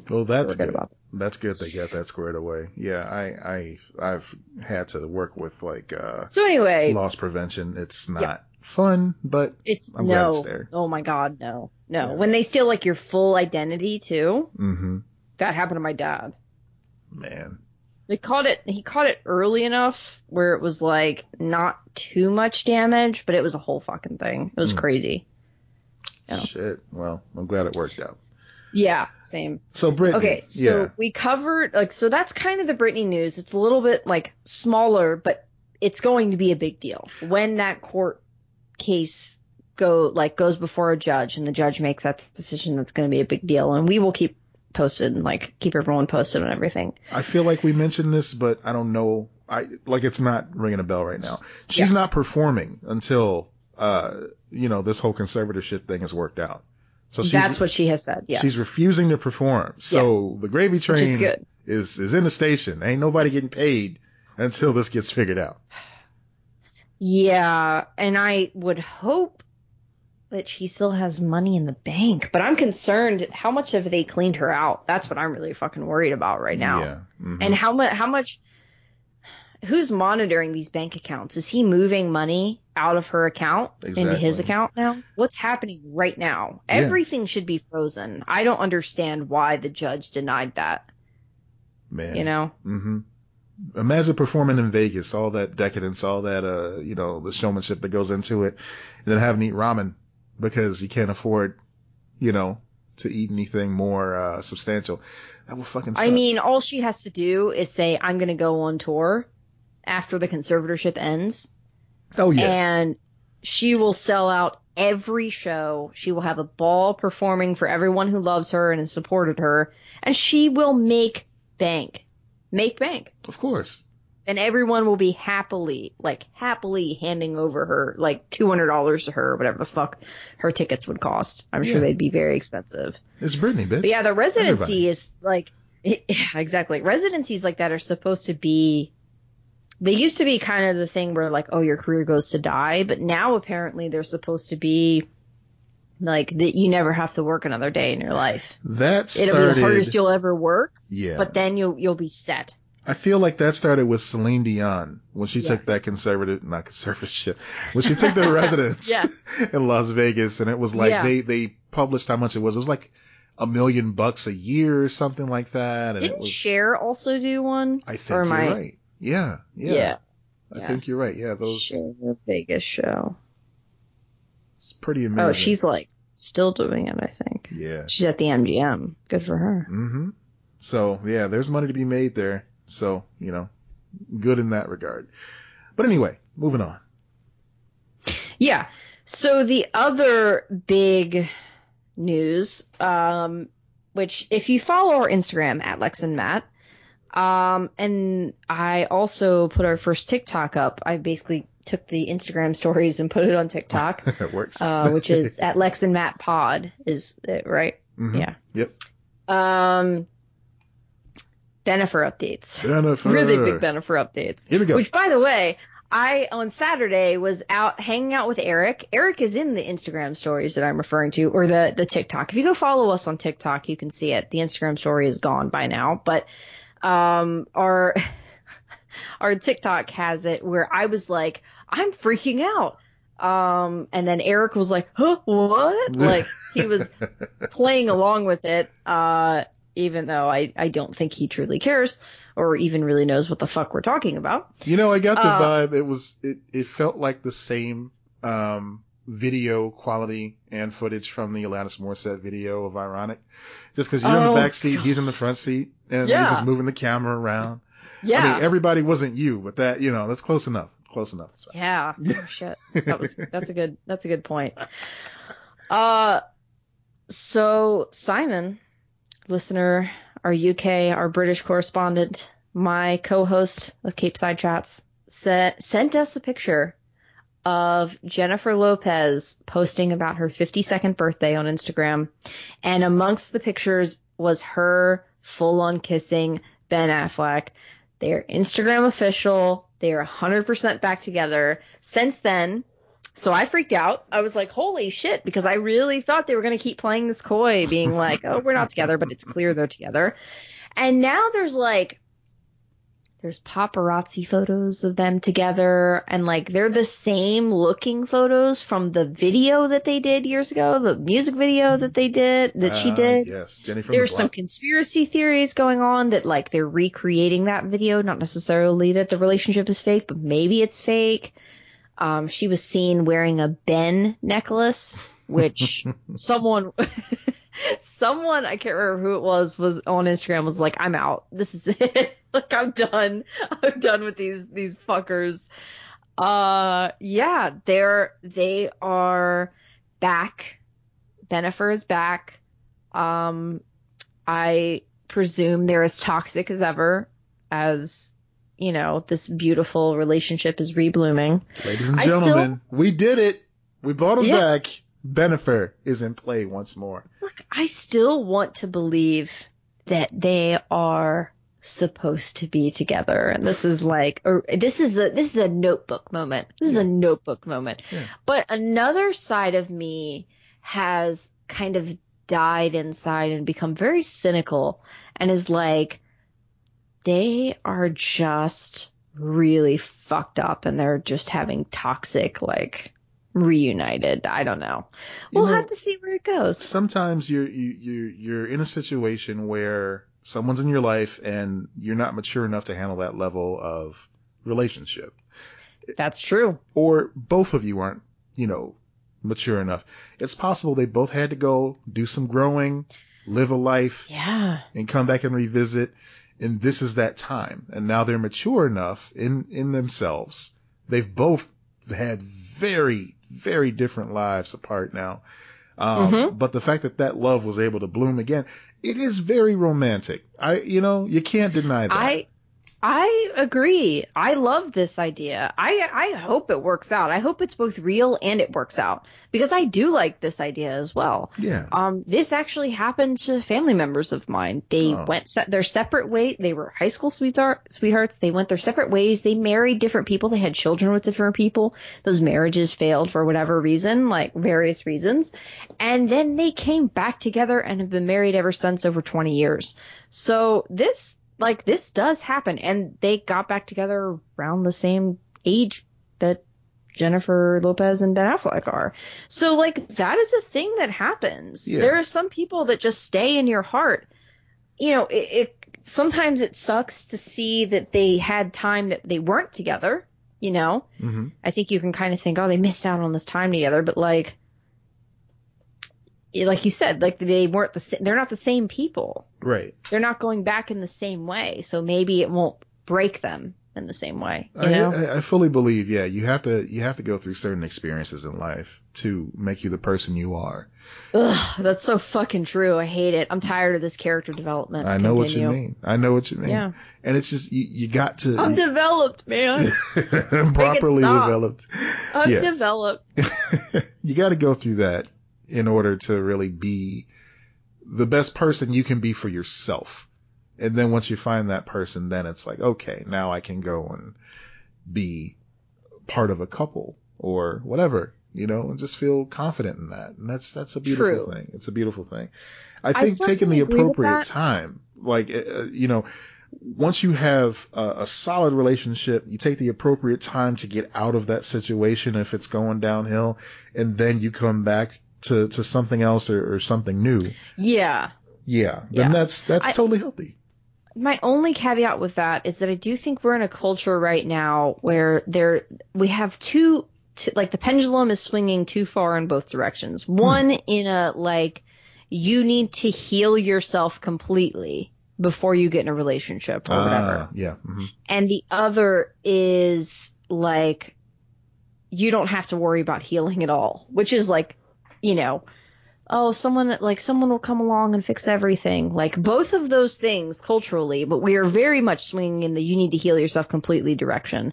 Well, that's good good. about it. That's good. They got that squared away. Yeah, I, I, I've had to work with like, uh, So anyway, loss prevention. It's not fun, but it's I'm glad no. it's there. Oh my god, no, no. Yeah. When they steal like your full identity too, hmm that happened to my dad. man, They caught it. He caught it early enough where it was like not too much damage, but it was a whole fucking thing. It was Mm. crazy. Yeah. shit. Well, I'm glad it worked out. Yeah, same. So Britney, Okay, so yeah, we covered like so that's kind of the Britney news. It's a little bit like smaller, but it's going to be a big deal when that court case go like goes before a judge and the judge makes that decision. That's going to be a big deal, and we will keep posted and like keep everyone posted on everything. I feel like we mentioned this, but I don't know. I like it's not ringing a bell right now. She's Yeah. not performing until uh, you know, this whole conservatorship thing is worked out. So that's what she has said. Yes, she's refusing to perform. So the gravy train which is good. is is in the station. Ain't nobody getting paid until this gets figured out. Yeah, and I would hope that she still has money in the bank, but I'm concerned how much have they cleaned her out? That's what I'm really fucking worried about right now. Yeah. mhm. And how much how much who's monitoring these bank accounts? Is he moving money out of her account into his account now? What's happening right now? Yeah. Everything should be frozen. I don't understand why the judge denied that, man. you know? hmm Imagine performing in Vegas, all that decadence, all that, uh, you know, the showmanship that goes into it, and then having to eat ramen because you can't afford, you know, to eat anything more, uh, substantial. That would fucking suck. I mean, all she has to do is say, I'm going to go on tour after the conservatorship ends, oh yeah. and she will sell out every show. She will have a ball performing for everyone who loves her and has supported her, and she will make bank. Make bank. of course. And everyone will be happily, like, happily handing over her, like, $200 to her, whatever the fuck her tickets would cost. I'm Yeah. sure they'd be very expensive. It's Britney, bitch. But yeah, the residency Everybody. is like yeah, exactly. Residencies like that are supposed to be they used to be kind of the thing where like, oh, your career goes to die, but now apparently they're supposed to be like that you never have to work another day in your life. That It'll started. be the hardest you'll ever work, yeah. but then you'll you'll be set. I feel like that started with Celine Dion when she Yeah. took that conservative, not conservatorship, when she took the residence Yeah. in Las Vegas, and it was like Yeah. they they published how much it was. It was like a million bucks a year or something like that, and it Didn't was. Cher also do one? I think or you're I- right. Yeah, yeah, Yeah. I yeah. think you're right. Yeah, those Cher Vegas show. it's pretty amazing. Oh, she's like still doing it, I think. yeah. She's at the MGM. Good for her. Mm-hmm. So yeah, there's money to be made there. So you know, good in that regard. But anyway, moving on. Yeah. So the other big news, um, which if you follow our Instagram at Lex and Matt, um, and I also put our first TikTok up. I basically took the Instagram stories and put it on TikTok, it works. uh, which is at Lex and Matt Pod, is it right? Mhm. Yeah. Yep. Um, Bennifer updates. Jennifer. Really big Bennifer updates. Here we go. Which, by the way, I on Saturday was out hanging out with Eric. Eric is in the Instagram stories that I'm referring to, or the the TikTok. If you go follow us on TikTok, you can see it. The Instagram story is gone by now, but um, our our TikTok has it where I was like, I'm freaking out. Um, and then Eric was like, huh, what? Like he was playing along with it, uh, even though I, I don't think he truly cares or even really knows what the fuck we're talking about. You know, I got the Uh, vibe. It was it it felt like the same um video quality and footage from the Alanis Morissette video of Ironic. Just because you're in Oh, the back seat, God. he's in the front seat, and Yeah. you're just moving the camera around. Yeah. I mean, everybody wasn't you, but that, you know, that's close enough. Close enough. That's fine. Yeah. Oh, shit. That was that's a good that's a good point. Uh so Simon, listener, our UK, our British correspondent, my co-host of Cape Side Chats, sent sent us a picture of Jennifer Lopez posting about her 52nd birthday on Instagram, and amongst the pictures was her full on kissing Ben Affleck. They're Instagram official. They are 100% back together. Since then, so I freaked out. I was like, holy shit, because I really thought they were going to keep playing this coy, being like, oh, we're not together, but it's clear they're together. And now there's like, there's paparazzi photos of them together, and like they're the same looking photos from the video that they did years ago, the music video that they did, that she Uh, did. Yes, Jenny from There's the some conspiracy theories going on that like they're recreating that video, not necessarily that the relationship is fake, but maybe it's fake. Um, she was seen wearing a Ben necklace, which someone, someone I can't remember who it was was on Instagram was like, "I'm out. This is it. like I'm done. I'm done with these these fuckers." Uh, yeah, they're they are back. Bennifer is back. Um, I presume they're as toxic as ever, as you know, this beautiful relationship is reblooming. Ladies and I still- gentlemen, we did it. We brought him Yes. back. Bennifer is in play once more. Look, I still want to believe that they are supposed to be together, and this is like, or this is a this is a notebook moment. This is a notebook moment. Yeah. But another side of me has kind of died inside and become very cynical, and is like, they are just really fucked up, and they're just having toxic like reunited. I don't know. We'll know- have to see where it goes. Sometimes you're you you you're in a situation where someone's in your life and you're not mature enough to handle that level of relationship, That's true. or both of you aren't, you know, mature enough. It's possible they both had to go do some growing, live a life, Yeah. and come back and revisit. And this is that time. And now they're mature enough in, in themselves. They've both had very, very different lives apart now. Um, Mhm. but the fact that that love was able to bloom again, it is very romantic. I, you know, you can't deny that. I I agree. I love this idea. I I hope it works out. I hope it's both real and it works out because I do like this idea as well. yeah. Um, this actually happened to family members of mine. They Oh. went se- their separate way. They were high school sweetheart sweethearts. They went their separate ways. They married different people. They had children with different people. Those marriages failed for whatever reason, like various reasons, and then they came back together and have been married ever since over 20 years. So this like this does happen, and they got back together around the same age that Jennifer Lopez and Ben Affleck are. So like that is a thing that happens. Yeah. There are some people that just stay in your heart. You know, it, it sometimes it sucks to see that they had time that they weren't together. You know, hmm I think you can kind of think, oh, they missed out on this time together, but like, like you said, like they weren't the they're not the same people. Right. They're not going back in the same way, so maybe it won't break them in the same way. You I, know? I, I fully believe, yeah, you have to, you have to go through certain experiences in life to make you the person you are. Ugh, that's so fucking true. I hate it. I'm tired of this character development. I know what you mean. I know what you mean. Yeah. And it's just, you, you got to. I'm developed, man. properly developed. I'm Yeah. developed. you got to go through that in order to really be the best person you can be for yourself. And then once you find that person, then it's like, okay, now I can go and be part of a couple or whatever, you know, and just feel confident in that. And that's, that's a beautiful True. thing. It's a beautiful thing. I think fucking taking the appropriate time, like, uh, you know, once you have a, a solid relationship, you take the appropriate time to get out of that situation if it's going downhill, and then you come back to, to something else or, or something new. Yeah. Yeah, then Yeah. that's that's I- totally healthy. My only caveat with that is that I do think we're in a culture right now where there we have two, two like the pendulum is swinging too far in both directions. One in a like you need to heal yourself completely before you get in a relationship or Ah, whatever. yeah. hmm And the other is like, you don't have to worry about healing at all, which is like, you know, oh, someone, like someone will come along and fix everything. Like both of those things culturally, but we are very much swinging in the you need to heal yourself completely direction.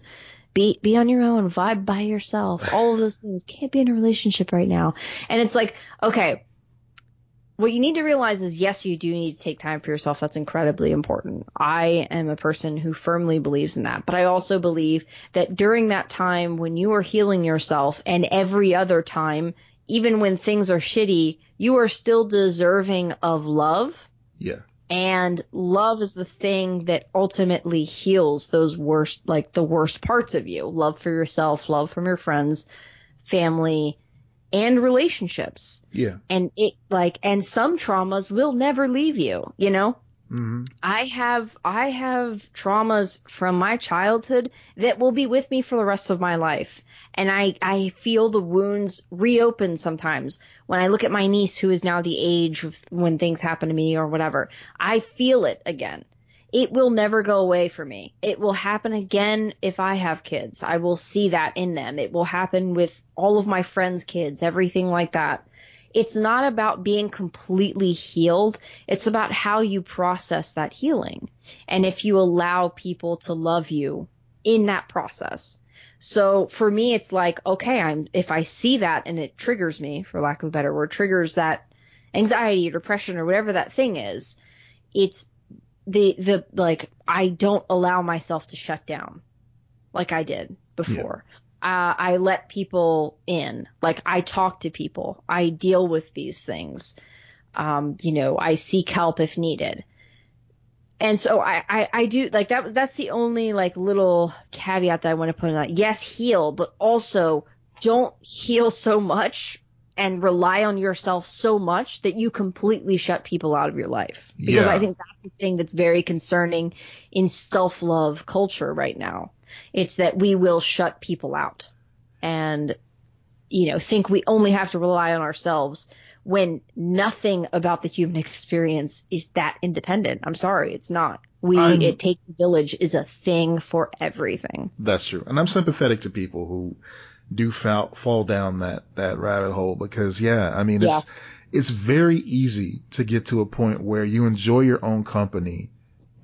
Be, be on your own, vibe by yourself. All of those things can't be in a relationship right now. And it's like, okay, what you need to realize is yes, you do need to take time for yourself. That's incredibly important. I am a person who firmly believes in that. But I also believe that during that time when you are healing yourself and every other time, even when things are shitty, you are still deserving of love. Yeah. And love is the thing that ultimately heals those worst, like the worst parts of you. Love for yourself, love from your friends, family, and relationships Yeah. and it like and some traumas will never leave you you know hmm i have i have traumas from my childhood that will be with me for the rest of my life and i i feel the wounds reopen sometimes when i look at my niece who is now the age when things happen to me or whatever i feel it again it will never go away for me. It will happen again if I have kids. I will see that in them. It will happen with all of my friends' kids, everything like that. It's not about being completely healed. It's about how you process that healing. And if you allow people to love you in that process. So for me, it's like, okay, I'm, if I see that and it triggers me, for lack of a better word, triggers that anxiety or depression or whatever that thing is, it's the, the, like, I don't allow myself to shut down like I did before. Uh, I let people in. Like I talk to people. I deal with these things. Um, you know, I seek help if needed. And so I, I, I do like that. That's the only like little caveat that I want to put in that. Yes, heal, but also don't heal so much and rely on yourself so much that you completely shut people out of your life. Because Yeah. I think that's the thing that's very concerning in self-love culture right now. It's that we will shut people out and, you know, think we only have to rely on ourselves when nothing about the human experience is that independent. I'm sorry, it's not. We, I'm- it takes a village is a thing for everything. That's true. And I'm sympathetic to people who do fall, fall down that, that rabbit hole because yeah, I mean, it's, it's very easy to get to a point where you enjoy your own company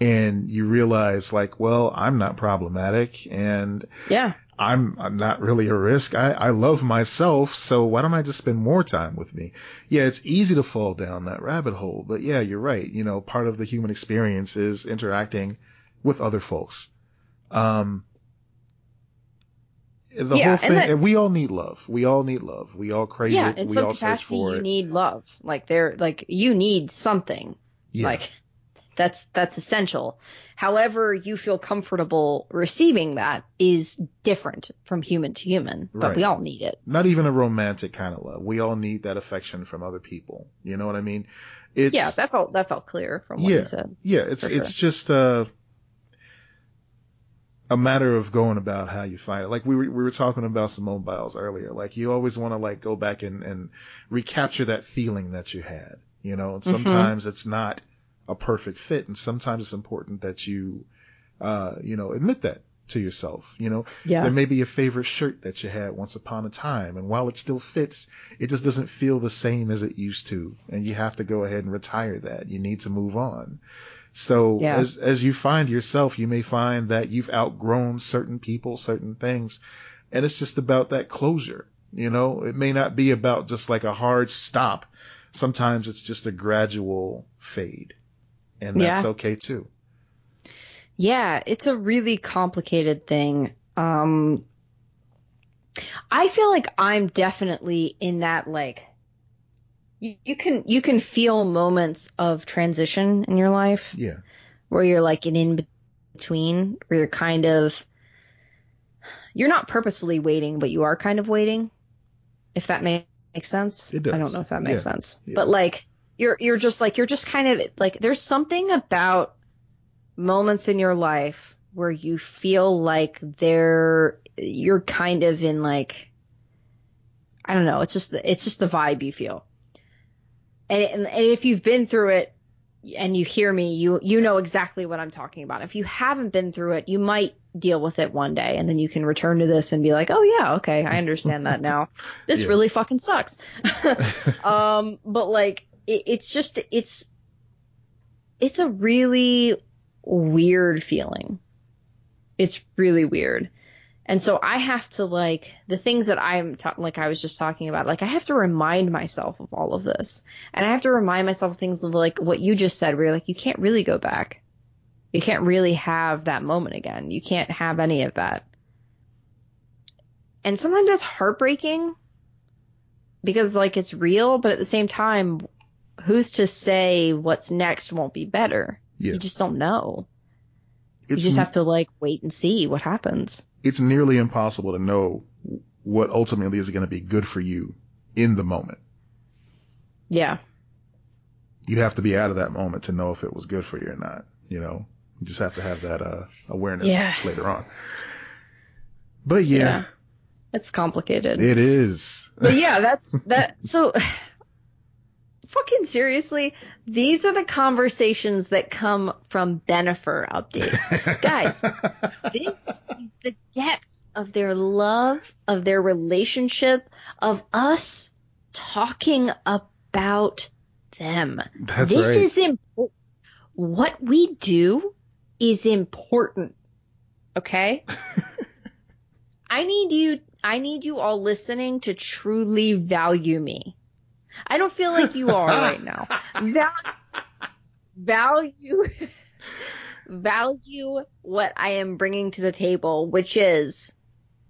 and you realize like, well, I'm not problematic and Yeah. I'm, I'm not really a risk. I, I love myself. So why don't I just spend more time with me? Yeah, it's easy to fall down that rabbit hole, but yeah, you're right. You know, part of the human experience is interacting with other folks. Um, the Yeah, whole and thing, that- and we all need love. We all need love. We all crave yeah, it. in we some all search capacity, for you it. need love. Like there, like you need something. yeah. Like that's that's essential. However, you feel comfortable receiving that is different from human to human, but Right. we all need it. not even a romantic kind of love. We all need that affection from other people. You know what I mean? It's, yeah, that felt that felt clear from what Yeah. you said. Yeah, it's it's just uh, a matter of going about how you find it. Like we were we were talking about Simone Biles earlier. Like you always want to like go back and and recapture that feeling that you had. You know, and Mhm. sometimes it's not a perfect fit, and sometimes it's important that you uh you know admit that to yourself. You know, Yeah. there may be a favorite shirt that you had once upon a time, and while it still fits, it just doesn't feel the same as it used to, and you have to go ahead and retire that. You need to move on. So Yeah. as as you find yourself, you may find that you've outgrown certain people, certain things, and it's just about that closure. You know, it may not be about just like a hard stop. Sometimes it's just a gradual fade, and that's Yeah. okay too. Yeah, it's a really complicated thing. Um I feel like I'm definitely in that like you, you can you can feel moments of transition in your life Yeah, where you're like an in between where you're kind of you're not purposefully waiting but you are kind of waiting if that makes sense It does. i don't know if that makes Yeah. sense Yeah. but like you're you're just like you're just kind of like there's something about moments in your life where you feel like they're you're kind of in like I don't know, it's just the, it's just the vibe you feel. And, and and if you've been through it, and you hear me, you you know exactly what I'm talking about. If you haven't been through it, you might deal with it one day and then you can return to this and be like, "Oh yeah, okay, I understand that now. This Yeah. really fucking sucks." um but like it, it's just it's it's a really weird feeling. It's really weird. And so I have to like the things that I'm ta- like I was just talking about. Like I have to remind myself of all of this, and I have to remind myself of things like what you just said, where you're like you can't really go back. You can't really have that moment again. You can't have any of that. And sometimes that's heartbreaking because like it's real, but at the same time, who's to say what's next won't be better? Yeah. You just don't know. It's you just have to like wait and see what happens. it's nearly impossible to know what ultimately is going to be good for you in the moment. Yeah. You have to be out of that moment to know if it was good for you or not. You know, you just have to have that uh, awareness Yeah. later on. But yeah, Yeah. It's complicated. it is. but yeah, that's that. So, fucking seriously, these are the conversations that come from Bennifer updates. Guys, this is the depth of their love, of their relationship, of us talking about them. That's this right. is important. What we do is important. Okay? I need you I need you all listening to truly value me. I don't feel like you are right now. Val- value value what I am bringing to the table, which is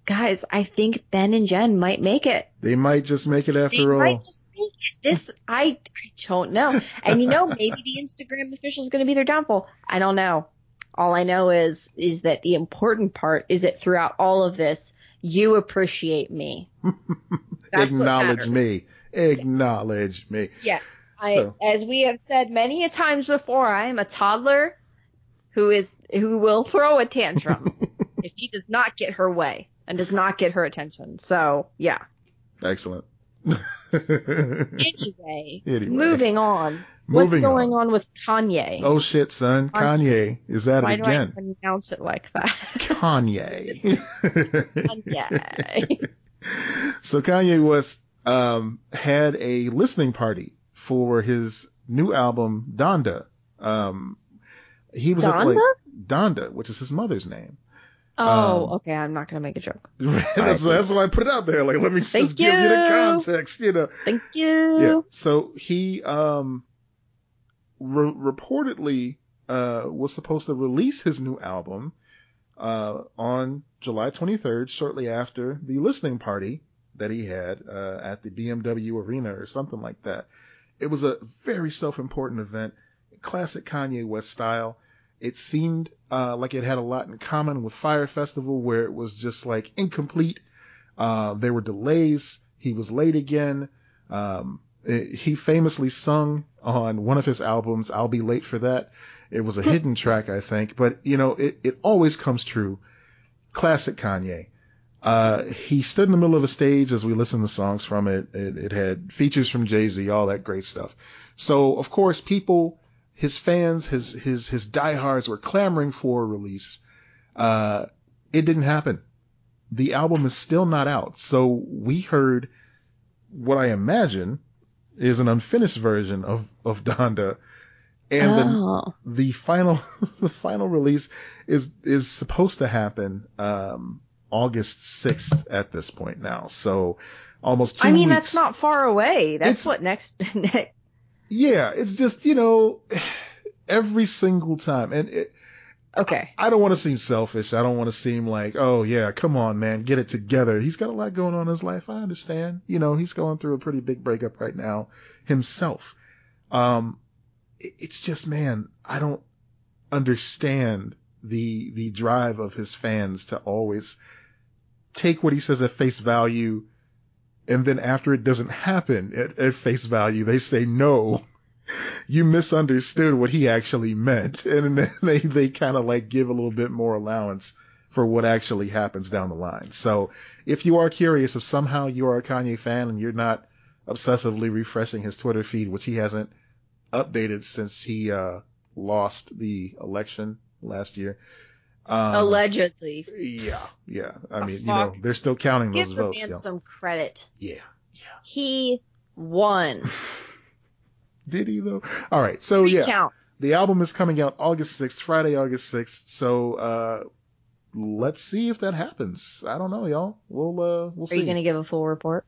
guys, I think Ben and Jen might make it. they might just make it They after all. might just make it. This I I don't know. And you know, maybe the Instagram official is going to be their downfall. I don't know. All I know is is that the important part is that throughout all of this, you appreciate me. That's Acknowledge me. Acknowledge me. Yes. I, So- as we have said many a times before, I am a toddler who is who will throw a tantrum if she does not get her way and does not get her attention. So yeah. Excellent. Anyway, Anyway. moving on. What's going on. on with Kanye? oh shit, son. Kanye is at Why it do I again. pronounce it like that? Kanye. Kanye. so Kanye West um, had a listening party for his new album Donda. Um, he was at Donda? like Donda, which is his mother's name. Oh, Um, okay. I'm not gonna make a joke. that's, that's why I put it out there. Like, let me Thank just give you the context, you know. Thank you. Yeah. So he um re- reportedly uh was supposed to release his new album uh on July 23rd, shortly after the listening party that he had uh at the BMW Arena or something like that. It was a very self-important event, classic Kanye West style. It seemed uh like it had a lot in common with Fyre Festival where it was just like incomplete. Uh there were delays, he was late again. Um, it- he famously sung on one of his albums, I'll Be Late for That. It was a hidden track, I think, but you know, it, it always comes true. Classic Kanye. Uh, he stood in the middle of a stage as we listened to songs from it. It, it had features from Jay-Z, all that great stuff. So, of course, people, his fans, his, his, his diehards were clamoring for a release. Uh, it didn't happen. The album is still not out. So we heard what I imagine is an unfinished version of, of Donda. And the, oh. the final, the final release is, is supposed to happen, um, August 6th at this point now. So almost two I mean, weeks. that's not far away. That's It's- what next. Yeah, it's just, you know, every single time. And it, okay. I don't want to seem selfish. I don't want to seem like, oh yeah, come on, man, get it together. He's got a lot going on in his life. I understand. You know, he's going through a pretty big breakup right now himself. Um, it- it's just, man, I don't understand the, the drive of his fans to always take what he says at face value. And then after it doesn't happen at, at face value, they say, no, you misunderstood what he actually meant. And then they, they kind of like give a little bit more allowance for what actually happens down the line. So if you are curious, if somehow you are a Kanye fan and you're not obsessively refreshing his Twitter feed, which he hasn't updated since he uh, lost the election last year. Um, Allegedly. Yeah, yeah. I mean, you know, they're still counting Give those the votes. man yo. some credit. Yeah, yeah. He won. Did he though? All right. So yeah, the album is coming out August 6th, Friday, August 6th. So uh, let's see if that happens. I don't know, y'all. We'll uh, we'll Are see. Are you gonna give a full report?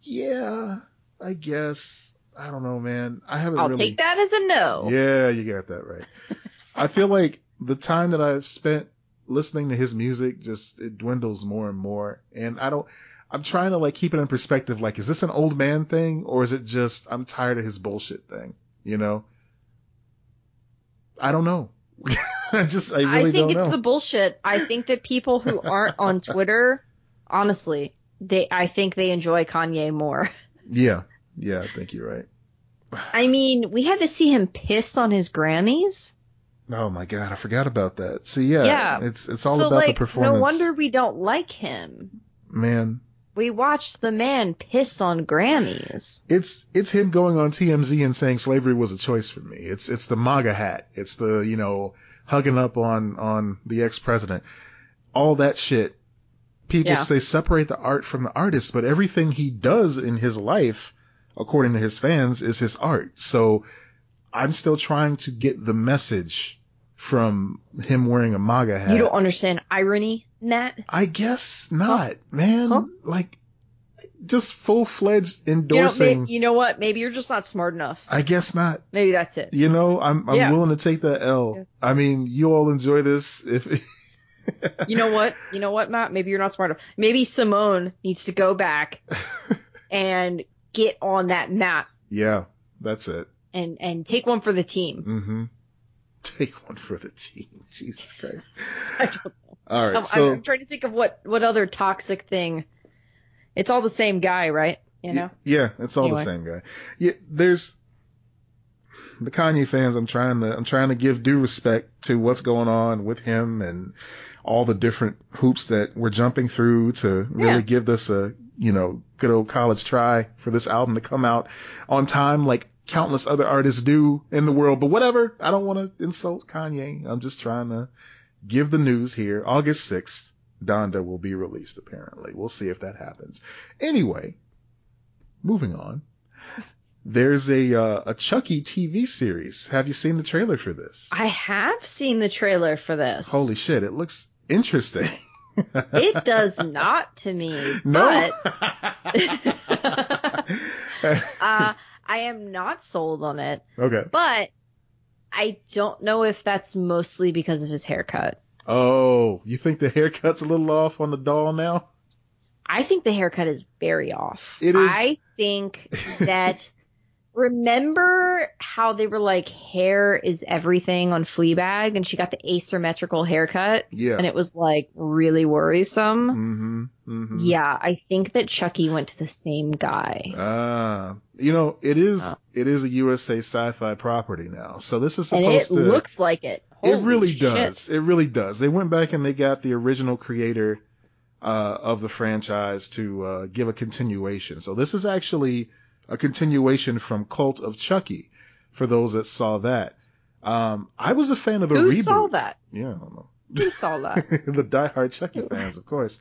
Yeah, I guess. I don't know, man. I haven't I'll really. take that as a no. Yeah, you got that right. I feel like the time that I've spent listening to his music just it dwindles more and more, and I don't. I'm trying to like keep it in perspective. Like, is this an old man thing, or is it just I'm tired of his bullshit thing? You know. I don't know. I just I really think don't it's know. the bullshit. I think that people who aren't on Twitter, honestly, they I think they enjoy Kanye more. Yeah, yeah, I think you're right. I mean, we had to see him piss on his Grammys. Oh my god, I forgot about that. See, yeah, Yeah. it's it's all so about like, the performance. no wonder we don't like him. man. We watched the man piss on Grammys. It's it's him going on TMZ and saying slavery was a choice for me. It's it's the MAGA hat. It's the you know hugging up on on the ex president. All that shit. People Yeah. say separate the art from the artist, but everything he does in his life, according to his fans, is his art. So I'm still trying to get the message from him wearing a MAGA hat. You don't understand irony, Matt? I guess not, man. Huh? Like just full fledged You know, endorsing. you know what? Maybe you're just not smart enough. I guess not. Maybe that's it. You know, I'm I'm Yeah. willing to take that L. Yeah. I mean, you all enjoy this if You know what? You know what, Matt? Maybe you're not smart enough. Maybe Simone needs to go back and get on that map Yeah, that's it. And and take one for the team. Mhm. Take one for the team. Jesus Christ. I don't know. All right. I'm, so I'm trying to think of what what other toxic thing. It's all the same guy, right? You know. yeah, it's all Anyway. the same guy. Yeah, there's the Kanye fans. I'm trying to I'm trying to give due respect to what's going on with him and all the different hoops that we're jumping through to really Yeah. give this a you know good old college try for this album to come out on time like countless other artists do in the world. But whatever, I don't want to insult Kanye. I'm just trying to give the news here. August 6th, Donda will be released apparently. We'll see if that happens. Anyway, moving on. There's a uh, a Chucky TV series. Have you seen the trailer for this? I have seen the trailer for this. Holy shit, it looks interesting. It does not to me. no. But uh, I am not sold on it. okay. But I don't know if that's mostly because of his haircut. Oh, you think the haircut's a little off on the doll now? I think the haircut is very off. It is- I think that remember how they were like hair is everything on Fleabag and she got the asymmetrical haircut Yeah. and it was like really worrisome. mm-hmm. Mm-hmm. Yeah, I think that Chucky went to the same guy. Ah, you know, it is Oh. it is a USA Syfy property now. So this is supposed And it to looks like it. It really shit. does. It really does. They went back and they got the original creator uh, of the franchise to uh, give a continuation. So this is actually a continuation from Cult of Chucky. For those that saw that, um, I was a fan of the Who reboot. saw that? Yeah, I don't know. Who saw that? the diehard Chucky fans, of course.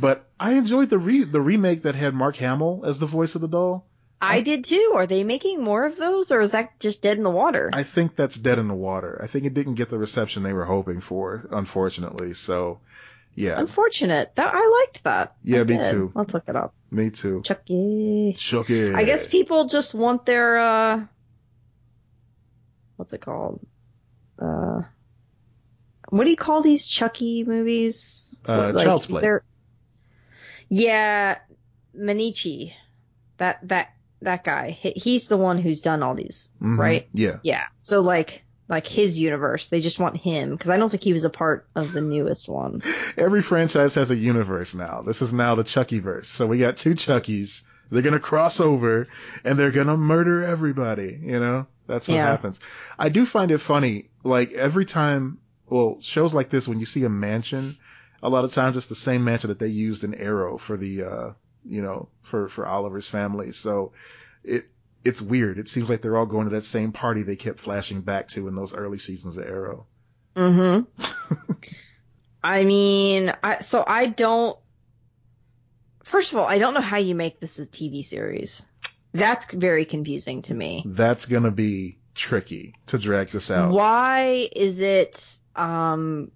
But I enjoyed the re- the remake that had Mark Hamill as the voice of the doll. I did too. Are they making more of those or is that just dead in the water? I think that's dead in the water. I think it didn't get the reception they were hoping for, unfortunately. So, yeah, Unfortunate. That I liked that. Yeah, I me did. too. Let's look it up. Me too. Chucky. Chucky. I guess people just want their uh what's it called? Uh what do you call these Chucky movies? Uh, What, Child's Play. there- Yeah, Mancini. That that that guy. He's the one who's done all these, Mhm. right? Yeah. Yeah. So like like his universe, they just want him because I don't think he was a part of the newest one. Every franchise has a universe now. This is now the Chucky verse. So we got two Chuckies. They're gonna cross over and they're gonna murder everybody. You know, that's what Yeah. happens. I do find it funny. Like every time, well, shows like this when you see a mansion, a lot of times it's the same mansion that they used in Arrow for the, uh, you know, for for Oliver's family. So it it's weird. It seems like they're all going to that same party they kept flashing back to in those early seasons of Arrow. Mm-hmm. I mean, I, so I don't. First of all, I don't know how you make this a TV series. That's very confusing to me. That's gonna be tricky to drag this out. Why is it? Um,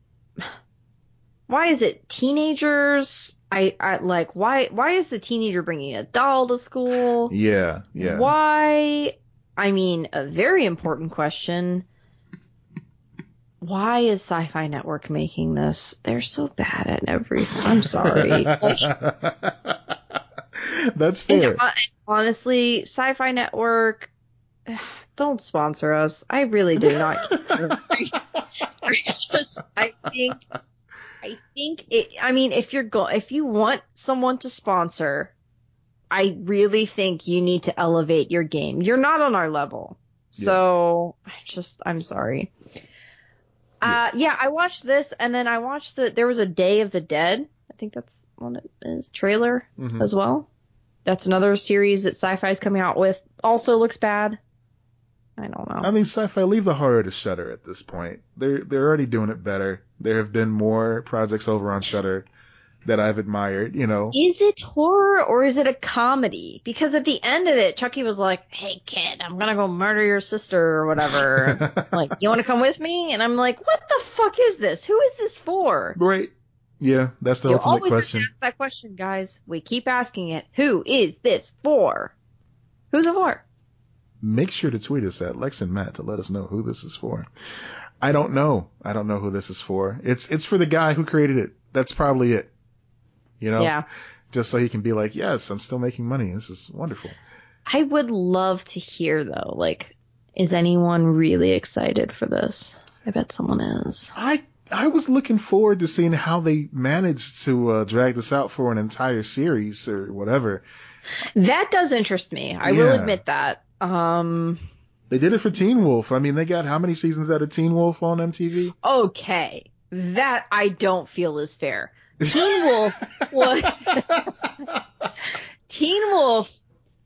why is it teenagers? I, I like why why is the teenager bringing a doll to school? Yeah, yeah. Why? I mean, a very important question. Why is Syfy Network making this? They're so bad at everything. I'm sorry. That's fair. And, honestly, Syfy Network, don't sponsor us. I really do not. I just, I think, I think it. I mean, if you're go, if you want someone to sponsor, I really think you need to elevate your game. You're not on our level, so I just, I'm sorry. Uh, yeah, I watched this, and then I watched the. There was a Day of the Dead. I think that's one it is trailer Mhm. as well. That's another series that Syfy is coming out with. Also looks bad. I don't know. I mean, Syfy leave the horror to Shudder at this point. They're they're already doing it better. There have been more projects over on Shudder that I've admired. You know, is it horror or is it a comedy? Because at the end of it, Chucky was like, "Hey kid, I'm gonna go murder your sister or whatever. like, you want to come with me?" And I'm like, "What the fuck is this? Who is this for?" right? Yeah, that's the you ultimate always have question. to ask that question, guys. We keep asking it. Who is this for? Who's it for? Make sure to tweet us at Lex and Matt to let us know who this is for. I don't know. I don't know who this is for. It's it's for the guy who created it. That's probably it. You know, Yeah. just so he can be like, yes, I'm still making money. This is wonderful. I would love to hear though, like, is anyone really excited for this? I bet someone is. I I was looking forward to seeing how they managed to uh, drag this out for an entire series or whatever. That does interest me. I will admit that. Um, They did it for Teen Wolf. I mean, they got how many seasons out of Teen Wolf on MTV? okay. That I don't feel is fair. Teen Wolf was Teen Wolf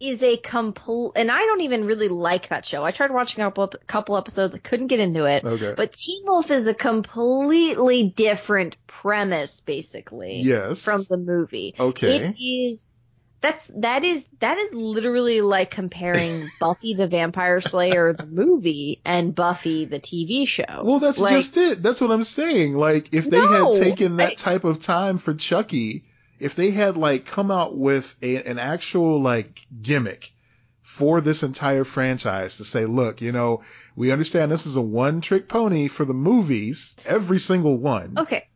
is a complete, and I don't even really like that show. I tried watching a couple, couple episodes, I couldn't get into it. Okay. But Teen Wolf is a completely different premise, basically, yes. from the movie. okay. It is that's that is that is literally like comparing Buffy the Vampire Slayer the movie and Buffy the TV show. Well, that's Like, just it. That's what I'm saying. Like, if they No, had taken that I- type of time for Chucky, if they had like come out with a, an actual like gimmick for this entire franchise to say, look, you know, we understand this is a one trick pony for the movies, every single one. Okay,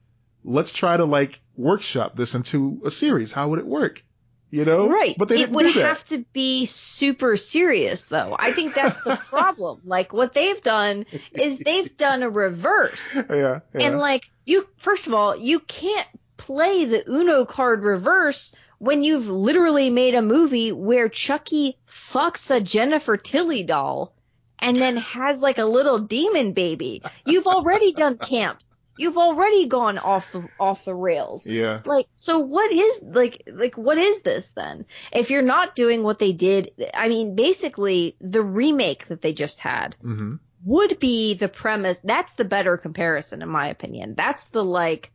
Let's try to like workshop this into a series. How would it work? You know? right. But they it didn't would do that. have to be super serious though. I think that's the problem. Like what they've done is they've done a reverse. yeah. yeah. And like you, first of all, you can't play the Uno card reverse when you've literally made a movie where Chucky fucks a Jennifer Tilly doll and then has like a little demon baby. You've already done camp. You've already gone off the off the rails. yeah. Like, so what is like like what is this then? If you're not doing what they did, I mean, basically the remake that they just had hmm would be the premise. That's the better comparison, in my opinion. That's the like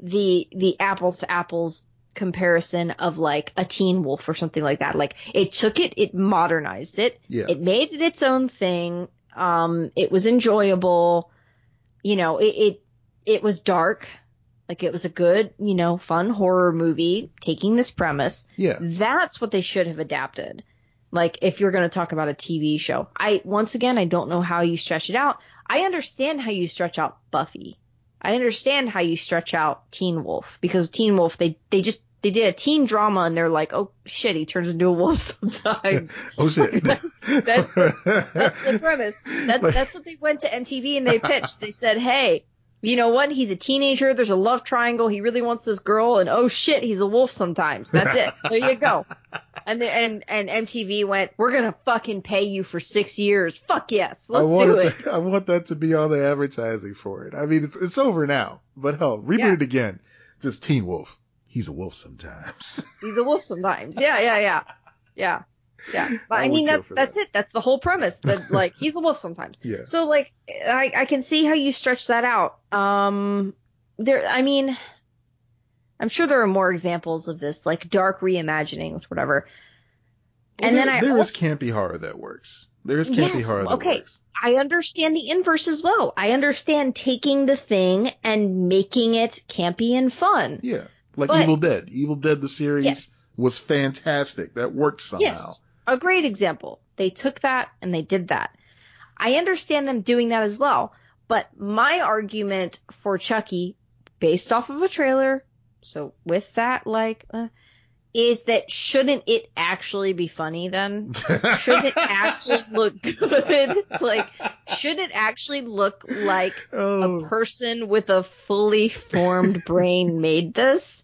the the apples to apples comparison of like a Teen Wolf or something like that. Like it took it, it modernized it, Yeah. it made it its own thing. Um, it was enjoyable. You know, it it it was dark. Like it was a good, you know, fun horror movie taking this premise. yeah. That's what they should have adapted. Like if you're going to talk about a TV show. I once again I don't know how you stretch it out. I understand how you stretch out Buffy. I understand how you stretch out Teen Wolf because Teen Wolf they they just they did a teen drama and they're like, "Oh shit, he turns into a wolf sometimes." Oh shit. That's the premise. That, Like- that's what they went to MTV and they pitched. They said, "Hey, you know what? He's a teenager. There's a love triangle. He really wants this girl, and oh shit, he's a wolf sometimes. That's it. There you go." And the, and and MTV went, "We're gonna fucking pay you for six years. Fuck yes, let's do it." I want that to be all the advertising for it. I mean, it's it's over now, but hell, reboot Yeah. it again. Just Teen Wolf. He's a wolf sometimes. He's a wolf sometimes. Yeah, yeah, yeah, yeah. Yeah, but I I, mean that's that's that. it. That's the whole premise. That like he's a wolf sometimes. Yeah. So like I I can see how you stretch that out. Um, there. I mean, I'm sure there are more examples of this, like dark reimaginings, whatever. Well, and there, then I there is also, campy horror that works. There is campy Yes, horror that okay. works. I understand the inverse as well. I understand taking the thing and making it campy and fun. Yeah. Like But- Evil Dead. Evil Dead the series Yes. was fantastic. That worked somehow. Yes. A great example. They took that and they did that. I understand them doing that as well. But my argument for Chucky, based off of a trailer, so with that, like, uh, is that shouldn't it actually be funny then? Should it actually look good? like, should it actually look like oh, a person with a fully formed brain made this?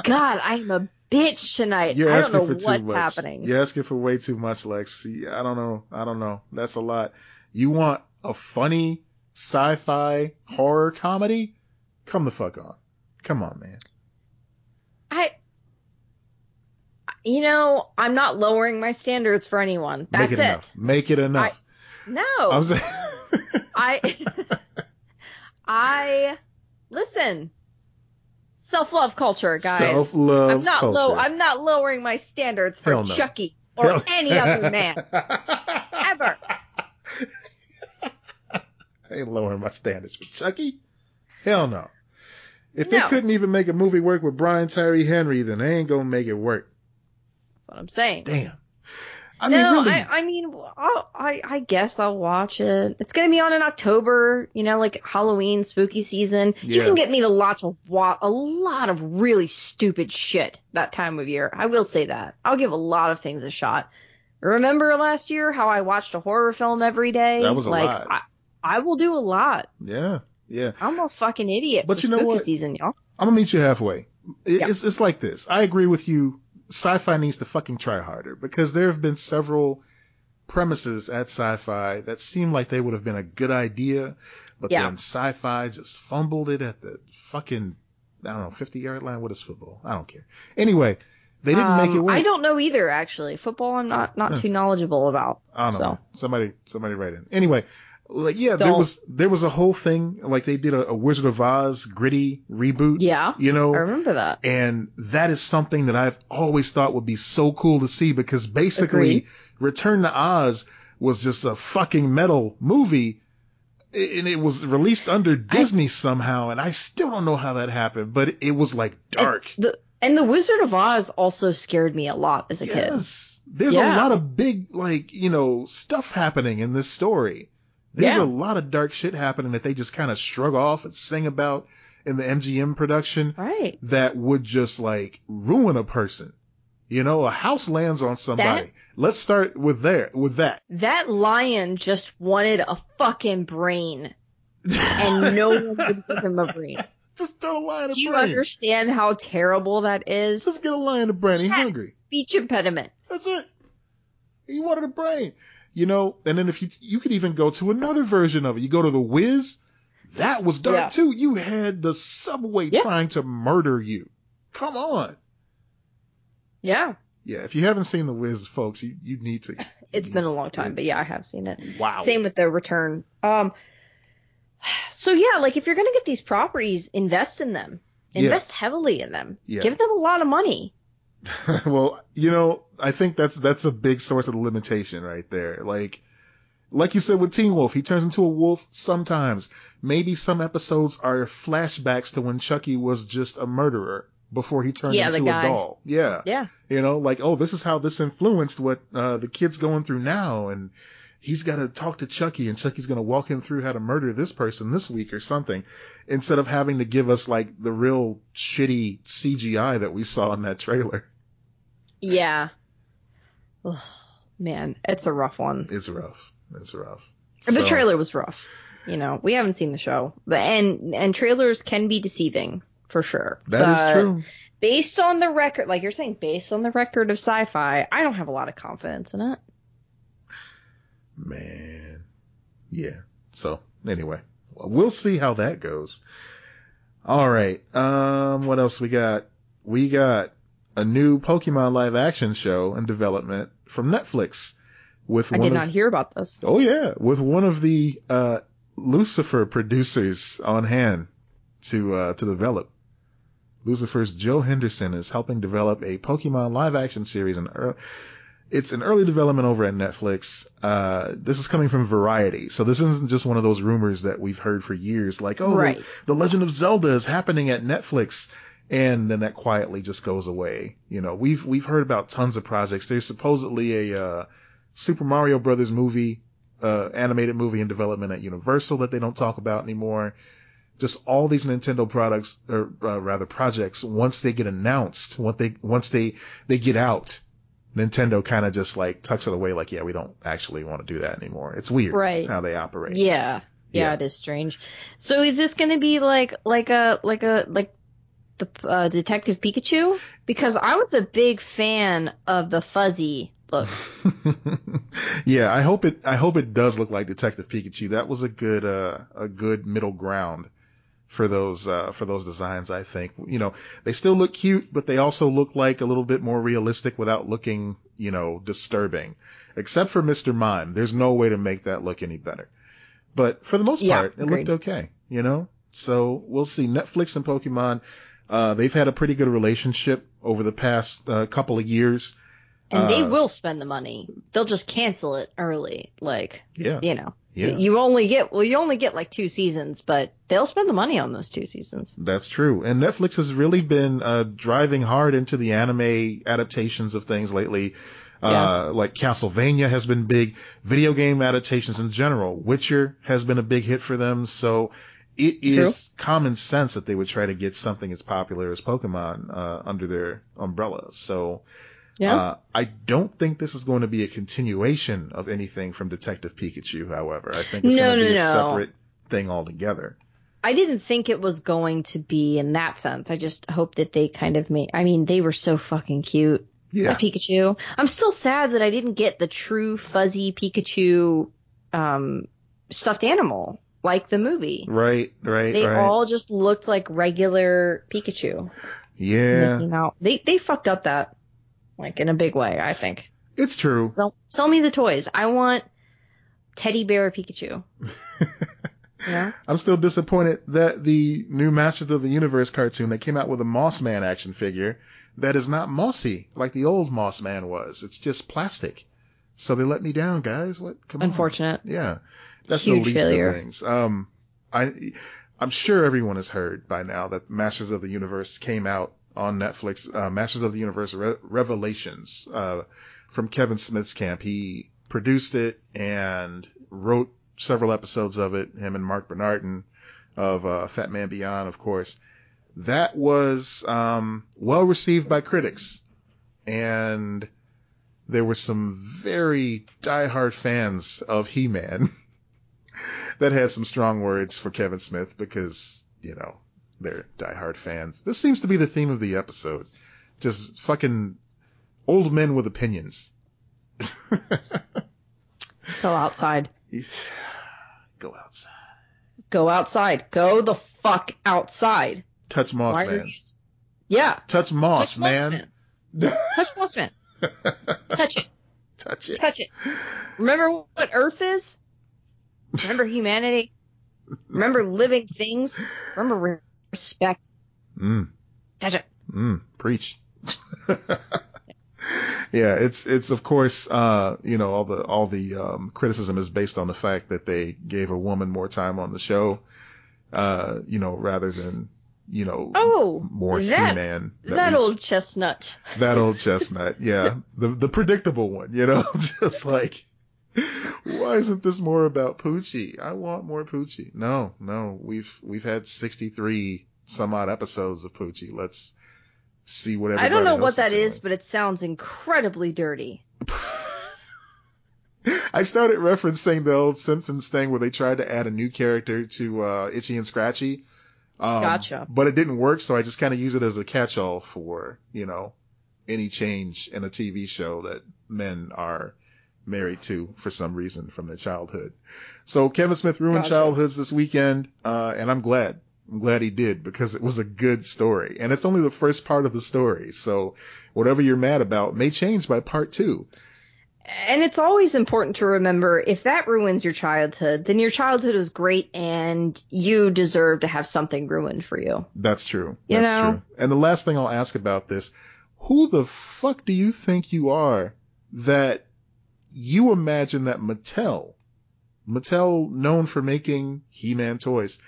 God, I'm a bitch tonight. you're I don't asking know for what's too much. happening. You're asking for way too much, Lex. I don't know. I don't know. That's a lot. You want a funny sci-fi horror comedy? Come the fuck on. Come on, man. I, you know, I'm not lowering my standards for anyone. That's Make it, enough. Make it enough. No, I was I, I, listen. Self-love culture, guys. Self-love I'm not culture. low. I'm not lowering my standards for no. Chucky or Hell- any other man ever. I ain't lowering my standards for Chucky. Hell no. If No. they couldn't even make a movie work with Brian Tyree Henry, then they ain't gonna make it work. That's what I'm saying. Damn. I no, really. I, I mean, I'll, I, I guess I'll watch it. It's gonna be on in October, you know, like Halloween, spooky season. You can get me to watch a, a lot of really stupid shit that time of year. I will say that. I'll give a lot of things a shot. Remember last year how I watched a horror film every day? That was a like, lot. I, I will do a lot. yeah, yeah. I'm a fucking idiot. But for you know spooky what? season, y'all. I'm gonna meet you halfway. It- Yeah. It's it's like this. I agree with you. Syfy needs to fucking try harder because there have been several premises at Syfy that seem like they would have been a good idea, but Yeah. then Syfy just fumbled it at the fucking I don't know 50 yard line. What is football? I don't care. Anyway, they didn't make it Um, work. I don't know either, actually. Football, I'm not not too knowledgeable about. I don't know. So. Somebody, somebody write in. Anyway, like yeah, there Don't. was there was a whole thing like they did a, a Wizard of Oz gritty reboot. Yeah, You know, I remember that. and that is something that I've always thought would be so cool to see because basically Agreed. Return to Oz was just a fucking metal movie and it was released under Disney somehow and I still don't know how that happened, but it was like dark. The and the Wizard of Oz also scared me a lot as a kid. Yes. There's a lot of big, like, you know, stuff happening in this story. There's Yeah. a lot of dark shit happening that they just kind of shrug off and sing about in the MGM production Right. that would just like ruin a person. You know, a house lands on somebody. That- Let's start with there, with that. That lion just wanted a fucking brain, and no one would give him a brain. just throw a lion a brain. Do you brain. understand how terrible that is? Just get a lion a brain. He's hungry. Speech impediment. That's it. He wanted a brain. You know, and then if you you could even go to another version of it. You go to the Wiz. That was dark Yeah. too. You had the subway Yeah. trying to murder you. Come on. Yeah, Yeah, if you haven't seen the Wiz, folks, you, you need to. it's you been a long time, but yeah, I have seen it. Wow. Same with the return. Um, so yeah, like if you're gonna get these properties, invest in them. Yeah. Invest heavily in them. Yeah. Give them a lot of money. well, you know, I think that's that's a big source of the limitation right there. Like, like you said with Teen Wolf, he turns into a wolf sometimes. Maybe some episodes are flashbacks to when Chucky was just a murderer before he turned Yeah, into a doll. Yeah, Yeah. you know, like oh, this is how this influenced what uh, the kid's going through now, and he's got to talk to Chucky, and Chucky's going to walk him through how to murder this person this week or something, instead of having to give us like the real shitty CGI that we saw in that trailer. Yeah. Ugh, man, it's a rough one. It's rough. It's rough. The So, trailer was rough. You know, we haven't seen the show. And and trailers can be deceiving for sure. That is But true. Based on the record, like you're saying, based on the record of Syfy, I don't have a lot of confidence in it. Man. Yeah. So anyway, well, we'll see how that goes. All right. Um, what else we got? We got a new Pokemon live action show in development from Netflix with I did of, not hear about this. Oh yeah, with one of the uh, Lucifer producers on hand to uh, to develop. Lucifer's Joe Henderson is helping develop a Pokemon live action series and it's an early development over at Netflix. Uh, this is coming from Variety. So this isn't just one of those rumors that we've heard for years like, oh, Right. the, the Legend of Zelda is happening at Netflix. And then that quietly just goes away. You know, we've, we've heard about tons of projects. There's supposedly a, uh, Super Mario Brothers movie, uh, animated movie in development at Universal that they don't talk about anymore. Just all these Nintendo products, or uh, rather projects, once they get announced, once they, once they, they get out, Nintendo kind of just like tucks it away like, yeah, we don't actually want to do that anymore. It's weird Right. how they operate. Yeah. yeah. Yeah. it is strange. So is this going to be like like a like a like the uh, Detective Pikachu? Because I was a big fan of the fuzzy look. yeah, I hope it, I hope it does look like Detective Pikachu. That was a good, uh, a good middle ground for those, uh, for those designs, I think. You know, they still look cute, but they also look like a little bit more realistic without looking, you know, disturbing. Except for Mr. Mime. There's no way to make that look any better. But for the most Yeah, part, it agreed. looked okay, you know? So we'll see. Netflix and Pokemon, uh, they've had a pretty good relationship over the past, uh, couple of years. And they Uh, will spend the money. They'll just cancel it early. Like, Yeah. you know. Yeah. You only get well you only get like two seasons, but they'll spend the money on those two seasons. That's true. And Netflix has really been uh, driving hard into the anime adaptations of things lately. Uh, like Castlevania has been big. Video game adaptations in general. Witcher has been a big hit for them. So it is common sense that they would try to get something as popular as Pokemon uh, under their umbrella. So Yeah. uh, I don't think this is going to be a continuation of anything from Detective Pikachu. However, I think it's No, going to no, be a no. separate thing altogether. I didn't think it was going to be in that sense. I just hope that they kind of made. I mean, they were so fucking cute. Yeah. Pikachu. I'm still sad that I didn't get the true fuzzy Pikachu um, stuffed animal like the movie. Right. Right. They right. all just looked like regular Pikachu. yeah. They they fucked up that like in a big way. I think. It's true. Sell, sell me the toys. I want teddy bear Pikachu. Yeah. I'm still disappointed that the new Masters of the Universe cartoon that came out with a Moss Man action figure that is not mossy like the old Moss Man was. It's just plastic. So they let me down, guys. What? Come on. Unfortunate. Yeah. That's Huge the least failure. of things. Um, I, I'm sure everyone has heard by now that Masters of the Universe came out on Netflix. Uh, Masters of the Universe Re- Revelations, uh, from Kevin Smith's camp. He produced it and wrote several episodes of it. Him and Marc Bernardin of, uh, Fat Man Beyond, of course. That was, um, well received by critics and there were some very diehard fans of He-Man that has some strong words for Kevin Smith because, you know, they're diehard fans. This seems to be the theme of the episode. Just fucking old men with opinions. Go outside. Go outside. Go outside. Go the fuck outside. Touch Moss Why Man. you? Yeah. Touch Moss Touch Man. Touch Moss Man. Touch it. Touch it. Touch it. Remember what Earth is? Remember humanity? Remember living things? Remember re- respect? Mm. Touch it. Mm, preach. yeah, it's it's of course uh you know all the all the um criticism is based on the fact that they gave a woman more time on the show uh you know rather than you know Oh, more that, He-Man that we- old chestnut. that old chestnut yeah the the predictable one you know just like why isn't this more about Poochie? I want more Poochie. No, no, we've we've had 63 some odd episodes of Poochie. Let's see what I don't know what that is is, but it sounds incredibly dirty. I started referencing the old Simpsons thing where they tried to add a new character to uh, Itchy and Scratchy. Um, Gotcha. But it didn't work, so I just kind of use it as a catch-all for you know any change in a TV show that men are married to for some reason from their childhood. So Kevin Smith ruined Gotcha. childhoods this weekend, uh, and I'm glad. I'm glad he did because it was a good story, and it's only the first part of the story. So whatever you're mad about may change by part two. And it's always important to remember if that ruins your childhood, then your childhood was great and you deserve to have something ruined for you. That's true. You That's know? true. And the last thing I'll ask about this, who the fuck do you think you are that you imagine that Mattel, Mattel known for making He-Man toys,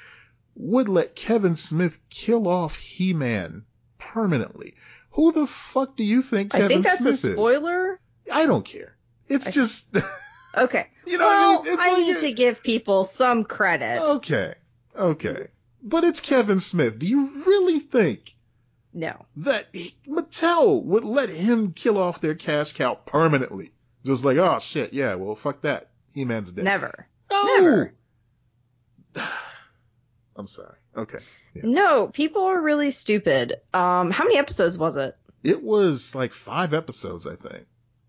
would let Kevin Smith kill off He-Man permanently? Who the fuck do you think Kevin Smith is? I think that's Smith a is? spoiler. I don't care. It's I- just, Okay. you know well, what I mean? It's I like need a- to give people some credit. Okay. Okay. But it's Kevin Smith. Do you really think No. that he- Mattel would let him kill off their cash cow permanently? Just like, oh shit, yeah, well, fuck that. He-Man's dead. Never. No! Never. I'm sorry. Okay. Yeah. No, people are really stupid. Um, how many episodes was it? It was like five episodes, I think.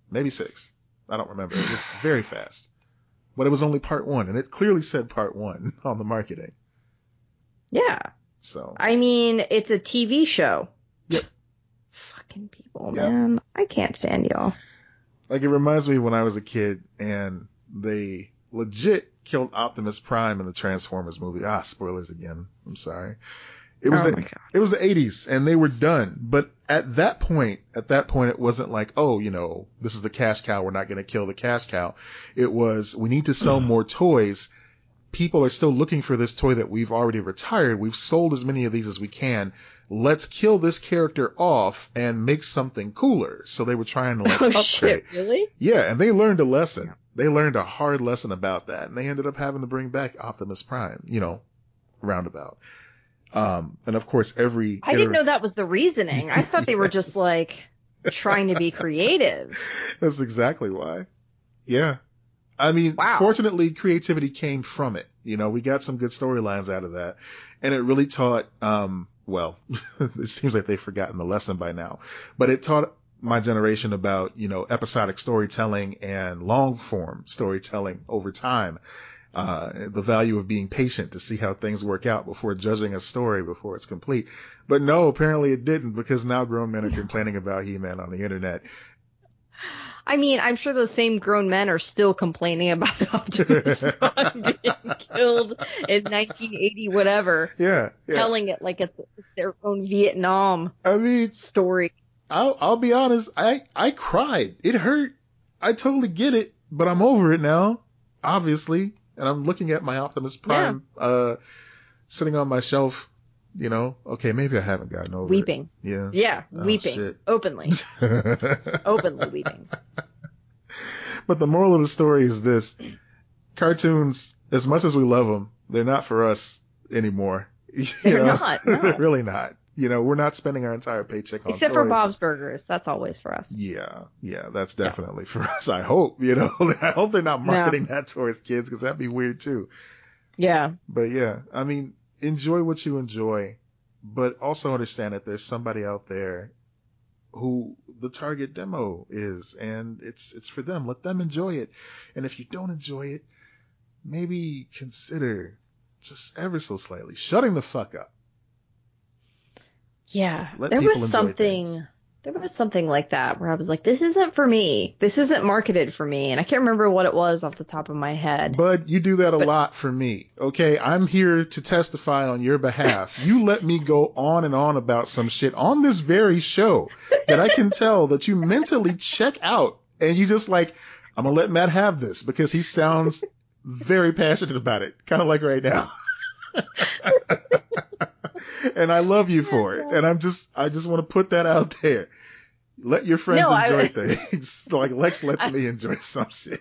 Maybe six. I don't remember. It was very fast. But it was only part one, and it clearly said part one on the marketing. Yeah. So, I mean, it's a TV show. Yep. Fucking people, Yep. man. I can't stand y'all. Like, it reminds me when I was a kid and they legit killed Optimus Prime in the Transformers movie. Ah, spoilers again. I'm sorry. It was oh the, it was the 80s and they were done. But at that point, at that point, it wasn't like, oh, you know, this is the cash cow. We're not going to kill the cash cow. It was, we need to sell more toys. People are still looking for this toy that we've already retired. We've sold as many of these as we can. Let's kill this character off and make something cooler. So they were trying to like Oh upgrade. shit, really? Yeah, and they learned a lesson. They learned a hard lesson about that, and they ended up having to bring back Optimus Prime, you know, roundabout. Um, and of course, every I didn't know that was the reasoning. I thought they were just like trying to be creative. That's exactly why. Yeah. I mean, Wow. fortunately, creativity came from it. You know, we got some good storylines out of that, and it really taught. Um, well, it seems like they've forgotten the lesson by now, but it taught my generation about you know episodic storytelling and long form storytelling over time. Uh, the value of being patient to see how things work out before judging a story before it's complete. But no, apparently it didn't because now grown men are complaining about He-Man on the internet. I mean, I'm sure those same grown men are still complaining about Optimus Prime being killed in 1980, whatever, Yeah, yeah. telling it like it's it's their own Vietnam I mean, story. I'll I'll be honest. I I cried. It hurt. I totally get it, but I'm over it now. Obviously, and I'm looking at my Optimus Prime uh sitting on my shelf. You know, okay, maybe I haven't gotten over Weeping. it. Yeah. Yeah, Oh, weeping. shit. Openly. Openly weeping. but the moral of the story is this: cartoons, as much as we love them, they're not for us anymore. You They're know? not, no. they're really not. You know, we're not spending our entire paycheck on Except for. Bob's Burgers. That's always for us. Yeah, yeah, that's definitely for us. I hope, you know, I hope they're not marketing that towards kids because that'd be weird too. Yeah. But yeah, I mean, enjoy what you enjoy, but also understand that there's somebody out there who the target demo is, and it's it's for them. Let them enjoy it, and if you don't enjoy it, maybe consider just ever so slightly shutting the fuck up. Yeah. Let there was something things. There was something like that where I was like, this isn't for me. This isn't marketed for me. And I can't remember what it was off the top of my head. Bud, you do that a But- lot for me. Okay, I'm here to testify on your behalf. You let me go on and on about some shit on this very show that I can tell that you mentally check out and you just like, I'm gonna let Matt have this because he sounds very passionate about it, kind of like right now. and I love you for it. And I'm just, I just want to put that out there. Let your friends No, I- enjoy things. like Lex lets me enjoy some shit.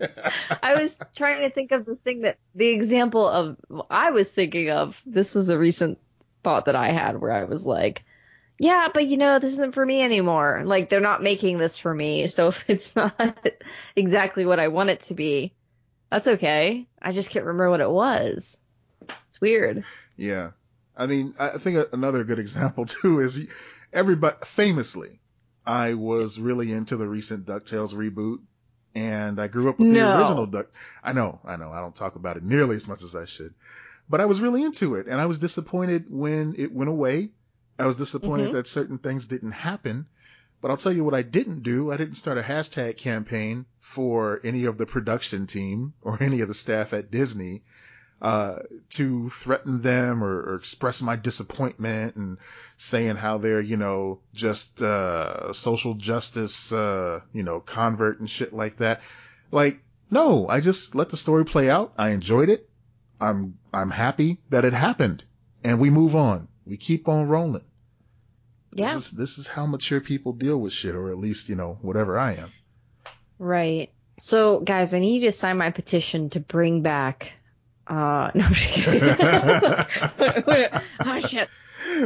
I was trying to think of the thing that the example of I was thinking of. This was a recent thought that I had where I was like, yeah, but you know, this isn't for me anymore. Like they're not making this for me. So if it's not exactly what I want it to be, that's okay. I just can't remember what it was. Weird. Yeah. I mean, I think another good example too is everybody famously, I was really into the recent DuckTales reboot and I grew up with the original Duck. I know, I know, I don't talk about it nearly as much as I should, but I was really into it and I was disappointed when it went away. I was disappointed Mhm. that certain things didn't happen, But I'll tell you what I didn't do. I didn't start a hashtag campaign for any of the production team or any of the staff at Disney uh, to threaten them or, or, express my disappointment and saying how they're, you know, just uh, social justice, uh, you know, convert and shit like that. Like, no, I just let the story play out. I enjoyed it. I'm I'm happy that it happened, and we move on. We keep on rolling. Yeah. This is, this is how mature people deal with shit, or at least you know whatever I am. Right. So, guys, I need you to sign my petition to bring back. Uh, no, I'm just kidding. oh shit.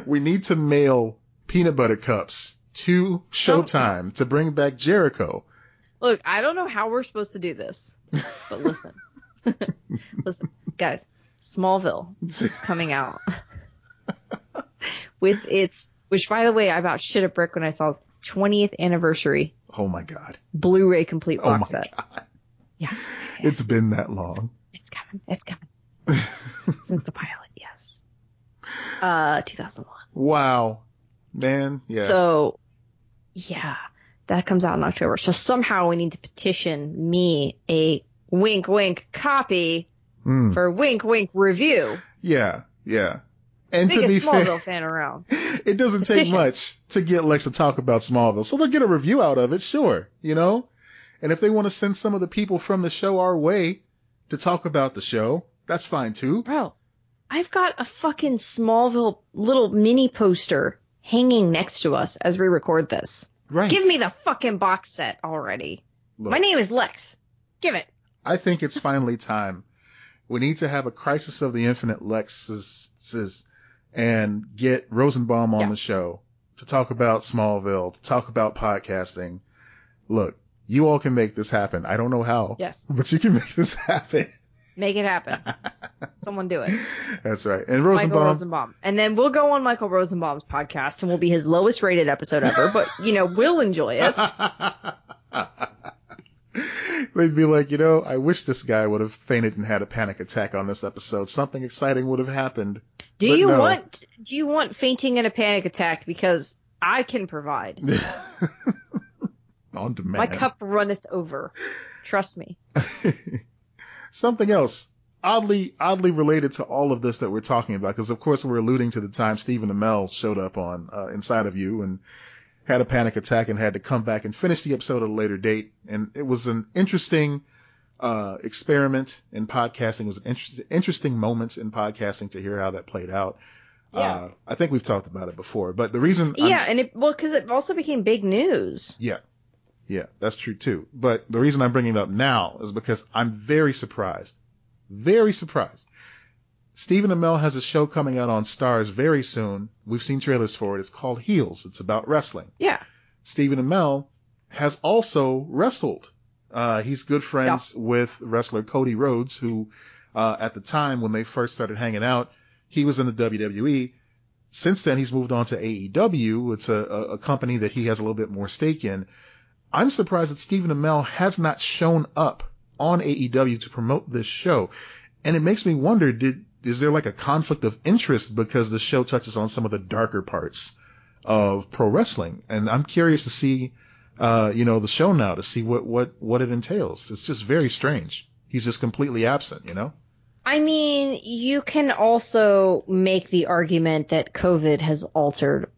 We need to mail peanut butter cups to Showtime to bring back Jericho. Look, I don't know how we're supposed to do this, but listen, listen, guys, Smallville is coming out with its, which by the way, I about shit a brick when I saw 20th anniversary. Oh my god. Blu-ray complete box Oh my set. god. Yeah. It's been that long. It's coming. It's coming. Since the pilot, yes. Uh, 2001. wow. Man, yeah. So, yeah, that comes out in October. So somehow we need to petition me a wink wink copy Mm. for wink wink review. Yeah, yeah. And to be Smallville fair, fan around. it doesn't take much to get Lex to talk about Smallville. So they'll get a review out of it, sure, you know? And if they want to send some of the people from the show our way to talk about the show, that's fine too. Bro, I've got a fucking Smallville little mini poster hanging next to us as we record this. Right. Give me the fucking box set already. Look, My name is Lex. Give it. I think it's finally time. We need to have a crisis of the infinite Lexus and get Rosenbaum on Yeah. the show to talk about Smallville, to talk about podcasting. Look, you all can make this happen. I don't know how, Yes. but you can make this happen. Make it happen. Someone do it. That's right. And Rosenbaum. Michael Rosenbaum. And then we'll go on Michael Rosenbaum's podcast and we'll be his lowest rated episode ever, but you know, we'll enjoy it. they'd be like, you know, I wish this guy would have fainted and had a panic attack on this episode. Something exciting would have happened. Do But you no. want do you want fainting and a panic attack? Because I can provide. On demand. My cup runneth over. Trust me. Something else oddly oddly related to all of this that we're talking about, because of course we're alluding to the time Stephen Amell showed up on uh, Inside of You and had a panic attack and had to come back and finish the episode at a later date. And it was an interesting uh, experiment in podcasting. It was an interest, interesting moment in podcasting to hear how that played out. Yeah. Uh, I think we've talked about it before, but the reason I'm- Yeah, and it well because it also became big news. yeah. Yeah, that's true too. But the reason I'm bringing it up now is because I'm very surprised. Very surprised. Stephen Amell has a show coming out on Starz very soon. We've seen trailers for it. It's called Heels. It's about wrestling. Yeah. Stephen Amell has also wrestled. Uh, he's good friends with wrestler Cody Rhodes, who, uh, at the time when they first started hanging out, he was in the WWE. Since then, he's moved on to AEW. It's a, a, a company that he has a little bit more stake in. I'm surprised that Stephen Amell has not shown up on AEW to promote this show. And it makes me wonder, did, is there like a conflict of interest because the show touches on some of the darker parts of pro wrestling? And I'm curious to see, uh, you know, the show now to see what, what, what it entails. It's just very strange. He's just completely absent, you know? I mean, you can also make the argument that COVID has altered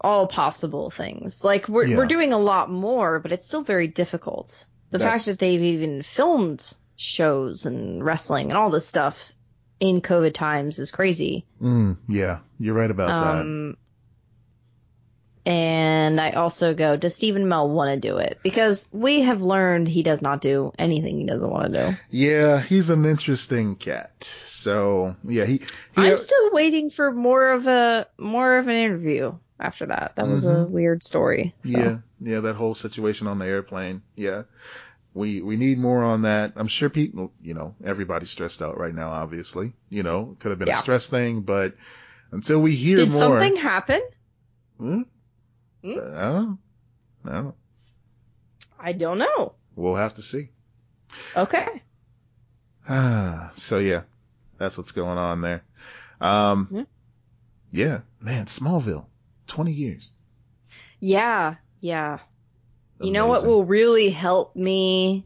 all possible things. Like we're Yeah. we're doing a lot more, but it's still very difficult. The That's- fact that they've even filmed shows and wrestling and all this stuff in COVID times is crazy. Mm, yeah, you're right about that. Um, and I also go, does Stephen Amell want to do it? Because we have learned he does not do anything he doesn't want to do. Yeah, he's an interesting cat. So yeah, he. he I'm still waiting for more of a more of an interview after that. That was a Mhm. weird story. So. Yeah, yeah, that whole situation on the airplane. Yeah, we we need more on that. I'm sure people, you know, everybody's stressed out right now. Obviously, you know, could have been Yeah. a stress thing, but until we hear more Did more, something happen? Hmm? Hmm? I don't know. I don't know. I don't know. We'll have to see. Okay. Ah, so yeah, that's what's going on there. Um, Yeah. yeah, man, Smallville, 20 years. Yeah. Yeah. You know what will really help me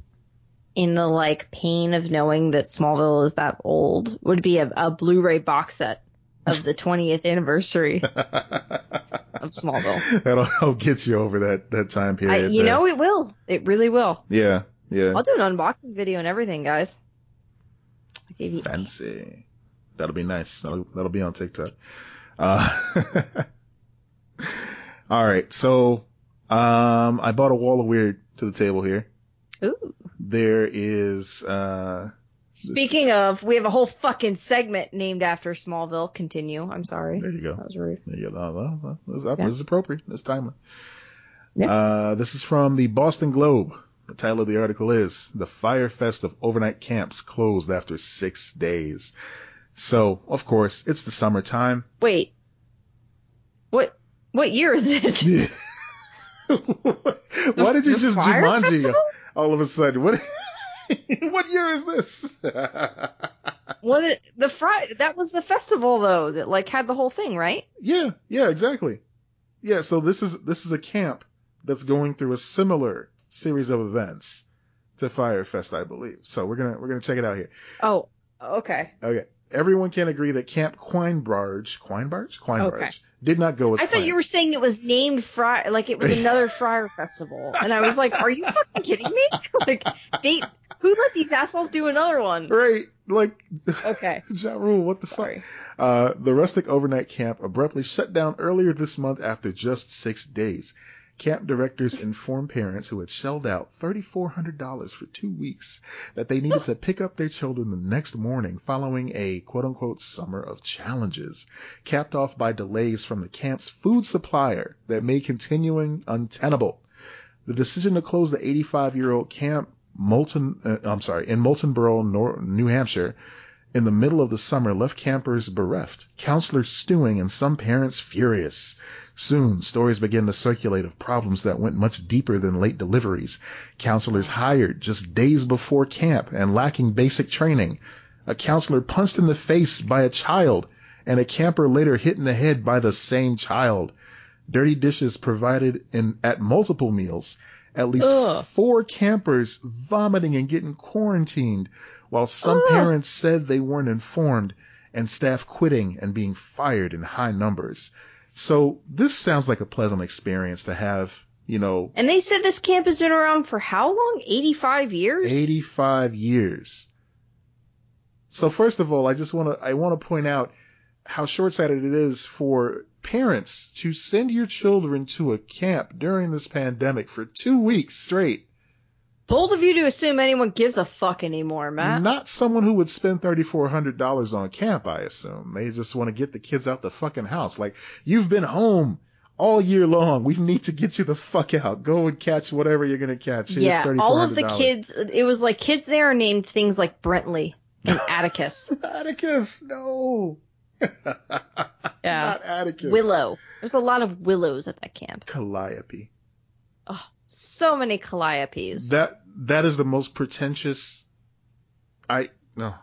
in the like pain of knowing that Smallville is that old would be a, a Blu-ray box set of the 20th anniversary of Smallville. That'll help get you over that that time I, period. you there. know it will. It really will. Yeah, yeah. I'll do an unboxing video and everything, guys. I Fancy. That'll be nice. That'll, that'll be on TikTok. Uh, all right. So, um, I bought a wall of weird to the table here. Ooh. There is, uh, Speaking of, we have a whole fucking segment named after Smallville. Continue. I'm sorry. there you go. That was rude. There you go. Well, well, this, is- Yeah. this appropriate. It's timely. Yeah. Uh, this is from the Boston Globe. The title of the article is The Fyre Fest of Overnight Camps Closed After Six Days. So, of course, it's the summertime. Wait. What? What year is it? Why did you just Fire Jumanji Festival? all of a sudden? What what year is this? What? It, the Fri That was the festival though that like had the whole thing, right? yeah, yeah, exactly. Yeah, so this is this is a camp that's going through a similar series of events to Fyre Fest, I believe. So we're gonna we're gonna check it out here. Oh, okay. Okay. Everyone can agree that Camp Quinebarge, Quinebarge, Quinebarge, Okay. did not go as I thought planned. you were saying it was named Fry, like it was another Fyre Festival, and I was like, "Are you fucking kidding me? like they, who let these assholes do another one?" right, like Okay, Ja Rule, what the fuck? Uh, the rustic overnight camp abruptly shut down earlier this month after just six days. Camp directors informed parents who had shelled out $3,400 for two weeks that they needed to pick up their children the next morning following a quote unquote summer of challenges, capped off by delays from the camp's food supplier that made continuing untenable. The decision to close the 85 year old camp Molten, uh, I'm sorry, in Moultonboro, Nor- New Hampshire, in the middle of the summer left campers bereft, counselors stewing, and some parents furious. Soon, stories began to circulate of problems that went much deeper than late deliveries. Counselors hired just days before camp and lacking basic training. A counselor punched in the face by a child, and a camper later hit in the head by the same child. Dirty dishes provided in at multiple meals. At least Ugh. four campers vomiting and getting quarantined, while some Ugh. parents said they weren't informed, and staff quitting and being fired in high numbers. So this sounds like a pleasant experience to have, you know, And they said this camp has been around for how long? 85 years? 85 years. So first of all, I just want to I want to point out how short-sighted it is for parents to send your children to a camp during this pandemic for 2 weeks straight. Bold of you to assume anyone gives a fuck anymore, Matt. Not someone who would spend $3400 on camp, I assume. They just want to get the kids out the fucking house. Like, you've been home all year long. We need to get you the fuck out. Go and catch whatever you're going to catch. Here's yeah, all of the kids, it was like kids there are named things like Brentley and Atticus. Atticus, no. Yeah. Not Atticus. Willow. There's a lot of willows at that camp. Calliope. Oh, so many calliopes. That that is the most pretentious. I no.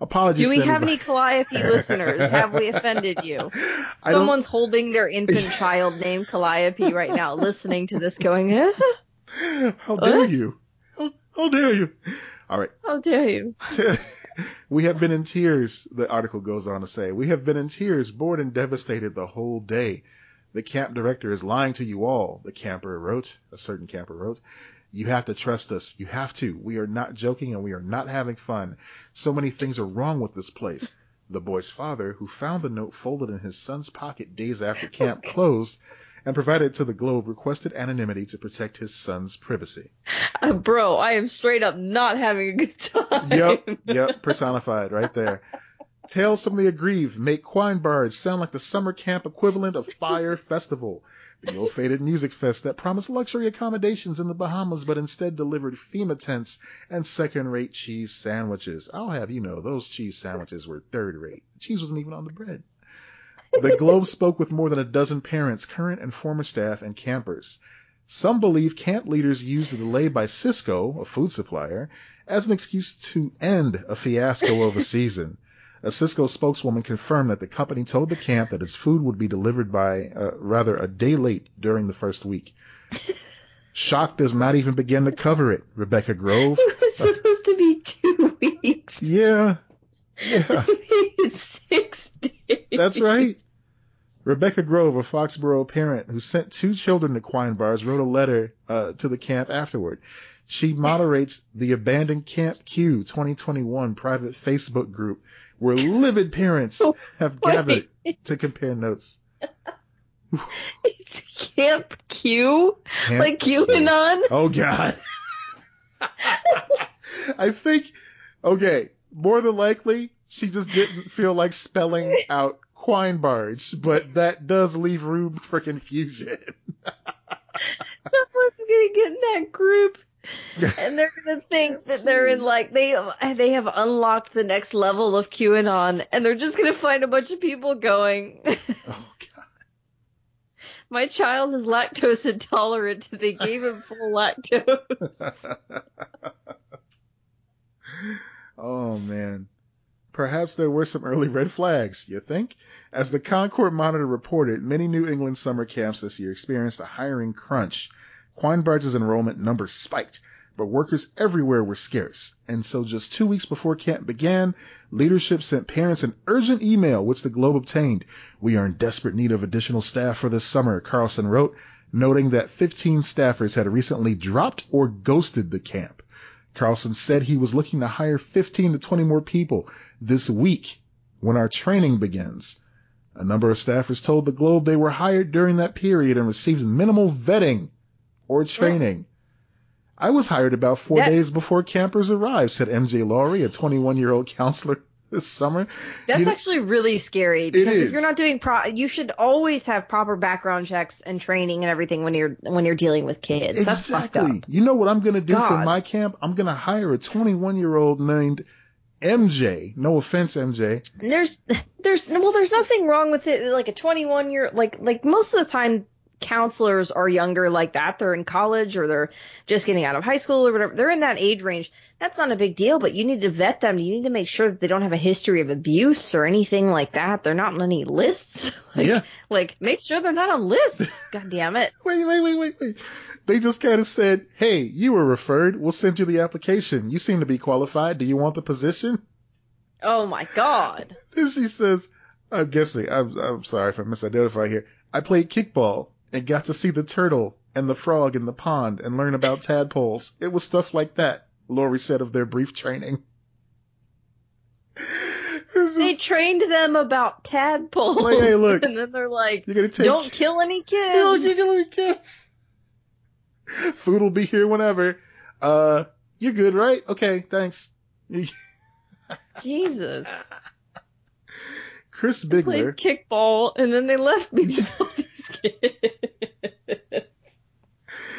Apologies. Do we have anybody. any calliope listeners? Have we offended you? Someone's holding their infant child named Calliope right now, listening to this, going, eh, How dare What? you? How, how dare you? All right. "How dare you?" we have been in tears, the article goes on to say. We have been in tears, bored and devastated the whole day. The camp director is lying to you all, the camper wrote, a certain camper wrote. You have to trust us. You have to. We are not joking and we are not having fun. So many things are wrong with this place. The boy's father, who found the note folded in his son's pocket days after camp closed and provided it to the Globe, requested anonymity to protect his son's privacy. Uh, bro, I am straight up not having a good time. Yep, yep, personified right there. Tales from the aggrieved make Quinebarge sound like the summer camp equivalent of Fyre Festival, the ill-fated music fest that promised luxury accommodations in the Bahamas but instead delivered FEMA tents and second-rate cheese sandwiches. I'll have you know, those cheese sandwiches were third-rate. The cheese wasn't even on the bread. The Globe spoke with more than a dozen parents, current and former staff, and campers. Some believe camp leaders used the delay by Sysco, a food supplier, as an excuse to end a fiasco of a season. A Sysco spokeswoman confirmed that the company told the camp that its food would be delivered by, uh, rather, a day late during the first week. Shock does not even begin to cover it. Rebecca Grove. It was supposed to be two weeks. Yeah. Yeah. It's six days. That's right. Rebecca Grove, a Foxborough parent who sent two children to Quinebarge, wrote a letter uh, to the camp afterward. She moderates the Abandoned Camp Q 2021 private Facebook group where livid parents have gathered to compare notes. It's Camp Q? Camp like QAnon? Oh God. I think okay, more than likely she just didn't feel like spelling out Quinebarge, but that does leave room for confusion. Someone's gonna get in that group and they're gonna think that they're in like they they have unlocked the next level of QAnon and they're just gonna find a bunch of people going oh God. My child is lactose intolerant. They gave him full lactose. oh man. Perhaps there were some early red flags, you think? As the Concord Monitor reported, many New England summer camps this year experienced a hiring crunch. Quinebarge's enrollment numbers spiked, but workers everywhere were scarce. And so just two weeks before camp began, leadership sent parents an urgent email, which the Globe obtained. We are in desperate need of additional staff for this summer, Carlson wrote, noting that 15 staffers had recently dropped or ghosted the camp. Carlson said he was looking to hire 15 to 20 more people this week when our training begins. A number of staffers told the Globe they were hired during that period and received minimal vetting or training. I was hired about four That- days before campers arrived, said MJ Laurie, a 21 year old counselor this summer. That's You actually really scary because is. if you're not doing pro, you should always have proper background checks and training and everything when you're when you're dealing with kids. That's fucked up. Exactly. You know what I'm going to do for my camp? I'm going to hire a 21 year old named MJ. No offense, MJ. There's there's well there's nothing wrong with it like a 21 year like like most of the time counselors are younger like that they're in college or they're just getting out of high school or whatever they're in that age range that's not a big deal but you need to vet them you need to make sure that they don't have a history of abuse or anything like that they're not on any lists like, Yeah. like make sure they're not on lists god damn it Wait, wait, wait, wait, wait. They just kind of said, hey, you were referred. We'll send you the application. You seem to be qualified. Do you want the position? oh my god Then she says, I'm guessing, I'm, I'm sorry if I misidentify here. I played kickball and got to see the turtle and the frog in the pond and learn about tadpoles. It was stuff like that, Lori said of their brief training. This they is- trained them about tadpoles Like, hey, look, and then they're like you're gonna take don't kill any kids Yo, you killing kids. Food will be here whenever. Uh, you're good, right? Okay, thanks. jesus Chris Bigler played Bigler. kickball and then they left me with all these kids.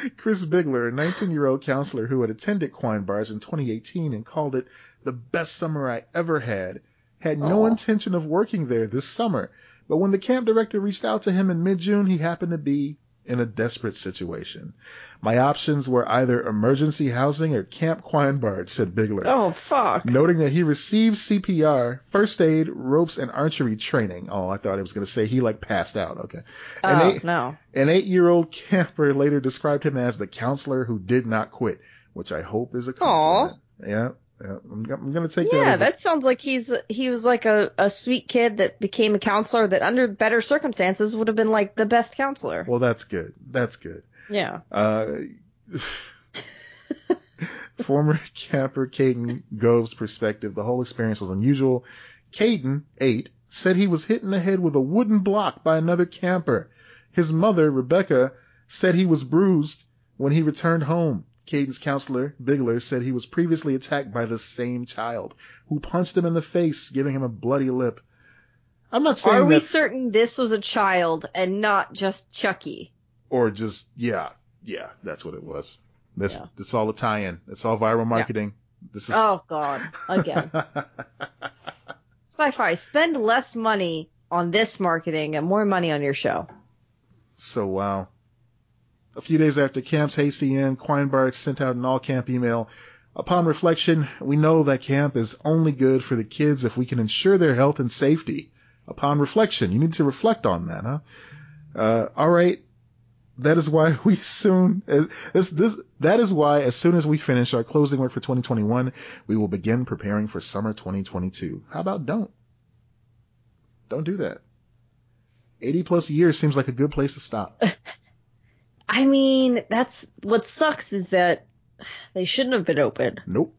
Chris Bigler, a 19 year old counselor who had attended Quinebarge in 2018 and called it the best summer I ever had, had no intention of working there this summer. But when the camp director reached out to him in mid June, he happened to be in a desperate situation. My options were either emergency housing or Camp Quinebarge, said Bigler. Oh fuck. noting that he received CPR, first aid, ropes, and archery training. Oh, I thought it was going to say he like passed out. Okay. An, Oh eight, no. an eight-year-old camper later described him as the counselor who did not quit, which I hope is a compliment. Yeah, yeah. I'm, I'm going to take that Yeah, as a, that sounds like he's he was like a, a sweet kid that became a counselor that under better circumstances would have been like the best counselor. well, that's good. That's good. Yeah. Uh, former camper Caden Gove's perspective, the whole experience was unusual. Caden, eight, said he was hit in the head with a wooden block by another camper. His mother, Rebecca, said he was bruised when he returned home. Caden's counselor, Bigler, said he was previously attacked by the same child, who punched him in the face, giving him a bloody lip. I'm not saying Are we that, certain this was a child and not just Chucky? or just, yeah, yeah, that's what it was. This, Yeah. it's all a tie-in. It's all viral marketing. This is, Oh god. Again. Syfy, spend less money on this marketing and more money on your show. So wow. A few days after camp's hasty end, Quinebarge sent out an all-camp email Upon reflection, we know that camp is only good for the kids if we can ensure their health and safety. Upon reflection, you need to reflect on that, huh? Uh, all right. That is why we soon, this, this, that is why as soon as we finish our closing work for 2021, we will begin preparing for summer 2022. How about don't? Don't do that. 80 plus years seems like a good place to stop. I mean, that's what sucks is that they shouldn't have been open. Nope.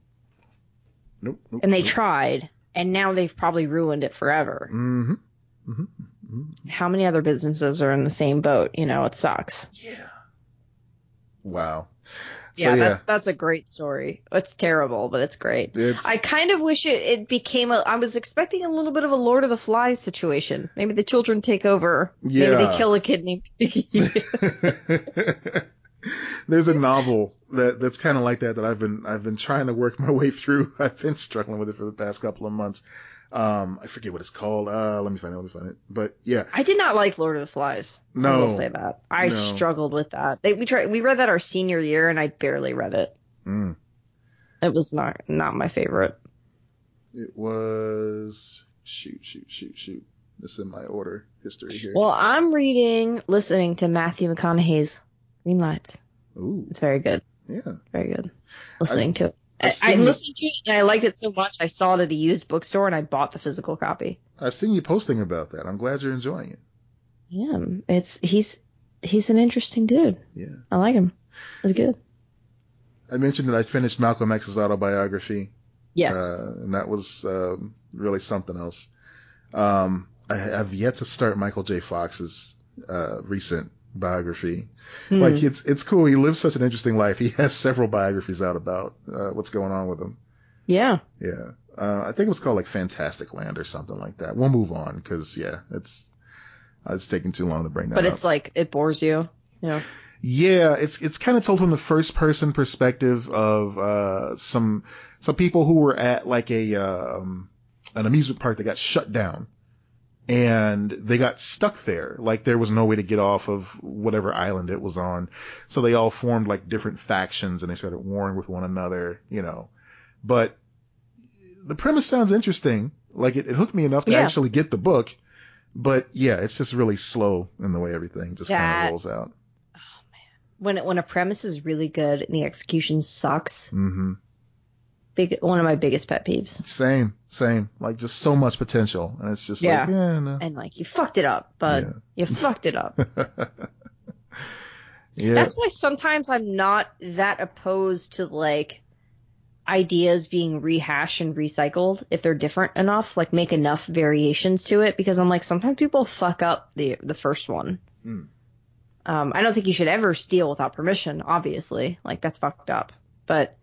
Nope. nope and they nope. tried, and now they've probably ruined it forever. Mm-hmm. Mm-hmm. mm-hmm. How many other businesses are in the same boat? You know, it sucks. Yeah. Wow. So, yeah, that's that's a great story. It's terrible, but it's great. It's, I kind of wish it, it became a. I was expecting a little bit of a Lord of the Flies situation. Maybe the children take over. Yeah. Maybe they kill a kid named There's a novel that that's kind of like that that I've been I've been trying to work my way through. I've been struggling with it for the past couple of months. Um, I forget what it's called. Uh, let me find it. Let me find it. But yeah, I did not like Lord of the Flies. No, I will say that I no. struggled with that. They, we tried. We read that our senior year, and I barely read it. Mm. It was not not my favorite. It was shoot shoot shoot shoot. This is in my order history here. Well, I'm reading, listening to Matthew McConaughey's Green Lights. Ooh, it's very good. Yeah, very good. Listening I, to it. I, I listened to it and I liked it so much. I saw it at a used bookstore and I bought the physical copy. I've seen you posting about that. I'm glad you're enjoying it. Yeah, it's he's he's an interesting dude. Yeah, I like him. It's good. I mentioned that I finished Malcolm X's autobiography. Yes, uh, and that was um, really something else. Um, I have yet to start Michael J. Fox's uh, recent biography. Hmm. Like it's it's cool. He lives such an interesting life. He has several biographies out about uh, what's going on with him. Yeah. Yeah. Uh, I think it was called like Fantastic Land or something like that. We'll move on because yeah, it's uh, it's taking too long to bring that but up. it's like it bores you. Yeah. Yeah, it's it's kind of told from the first person perspective of uh, some some people who were at like a um, an amusement park that got shut down and they got stuck there. Like there was no way to get off of whatever island it was on. So they all formed like different factions and they started warring with one another, you know. But the premise sounds interesting. Like it, it hooked me enough to Yeah. actually get the book. But yeah, it's just really slow in the way everything just kind of rolls out. Oh man, when it, when a premise is really good and the execution sucks, hmm big one of my biggest pet peeves. Same, same. Like just so much potential. And it's just Yeah. like, yeah, no. And like you fucked it up, but Yeah. you fucked it up. yeah. That's why sometimes I'm not that opposed to like ideas being rehashed and recycled if they're different enough, like make enough variations to it because I'm like sometimes people fuck up the the first one. Mm. Um, I don't think you should ever steal without permission, obviously. Like that's fucked up. But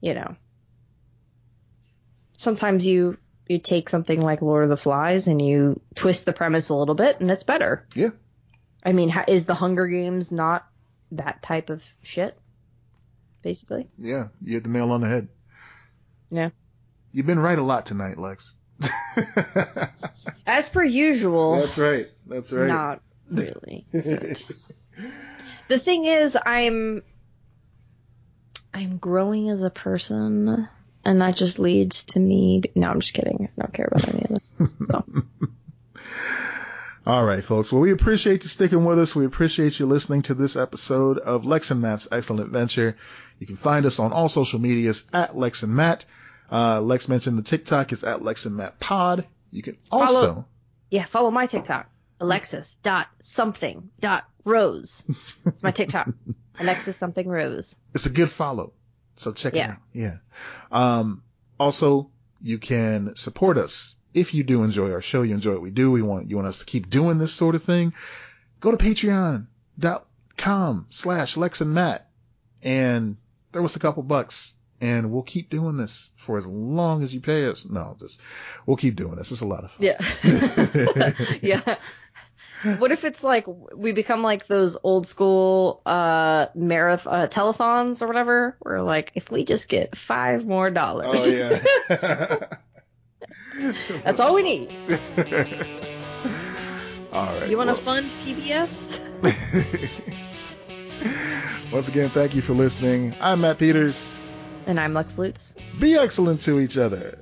you know, sometimes you you take something like Lord of the Flies and you twist the premise a little bit and it's better. Yeah. I mean, is the Hunger Games not that type of shit? Basically. Yeah. You hit the nail on the head. Yeah. You've been right a lot tonight, Lex. As per usual, That's right. That's right. not really. The thing is, I'm I'm growing as a person, and that just leads to me. No, I'm just kidding. I don't care about any of this. So. All right, folks. Well, we appreciate you sticking with us. We appreciate you listening to this episode of Lex and Matt's Excellent Adventure. You can find us on all social medias at Lex and Matt. Uh, Lex mentioned the TikTok is at Lex and Matt Pod. You can also, Follow- Yeah, follow my TikTok. Alexis dot something dot Rose. It's my TikTok. Alexis something Rose. it's a good follow. So check it out. Yeah. Um, also, you can support us. If you do enjoy our show, you enjoy what we do, we want, you want us to keep doing this sort of thing, go to patreon.com slash Lex and Matt and throw us a couple bucks and we'll keep doing this for as long as you pay us. No, just, we'll keep doing this. It's a lot of fun. Yeah. yeah. What if it's like we become like those old school uh marathon uh, telethons or whatever? Where like if we just get five more dollars, Oh yeah. that's all we need. all right. You want to well- fund PBS? Once again, thank you for listening. I'm Matt Peters. And I'm Lex Lutz. Be excellent to each other.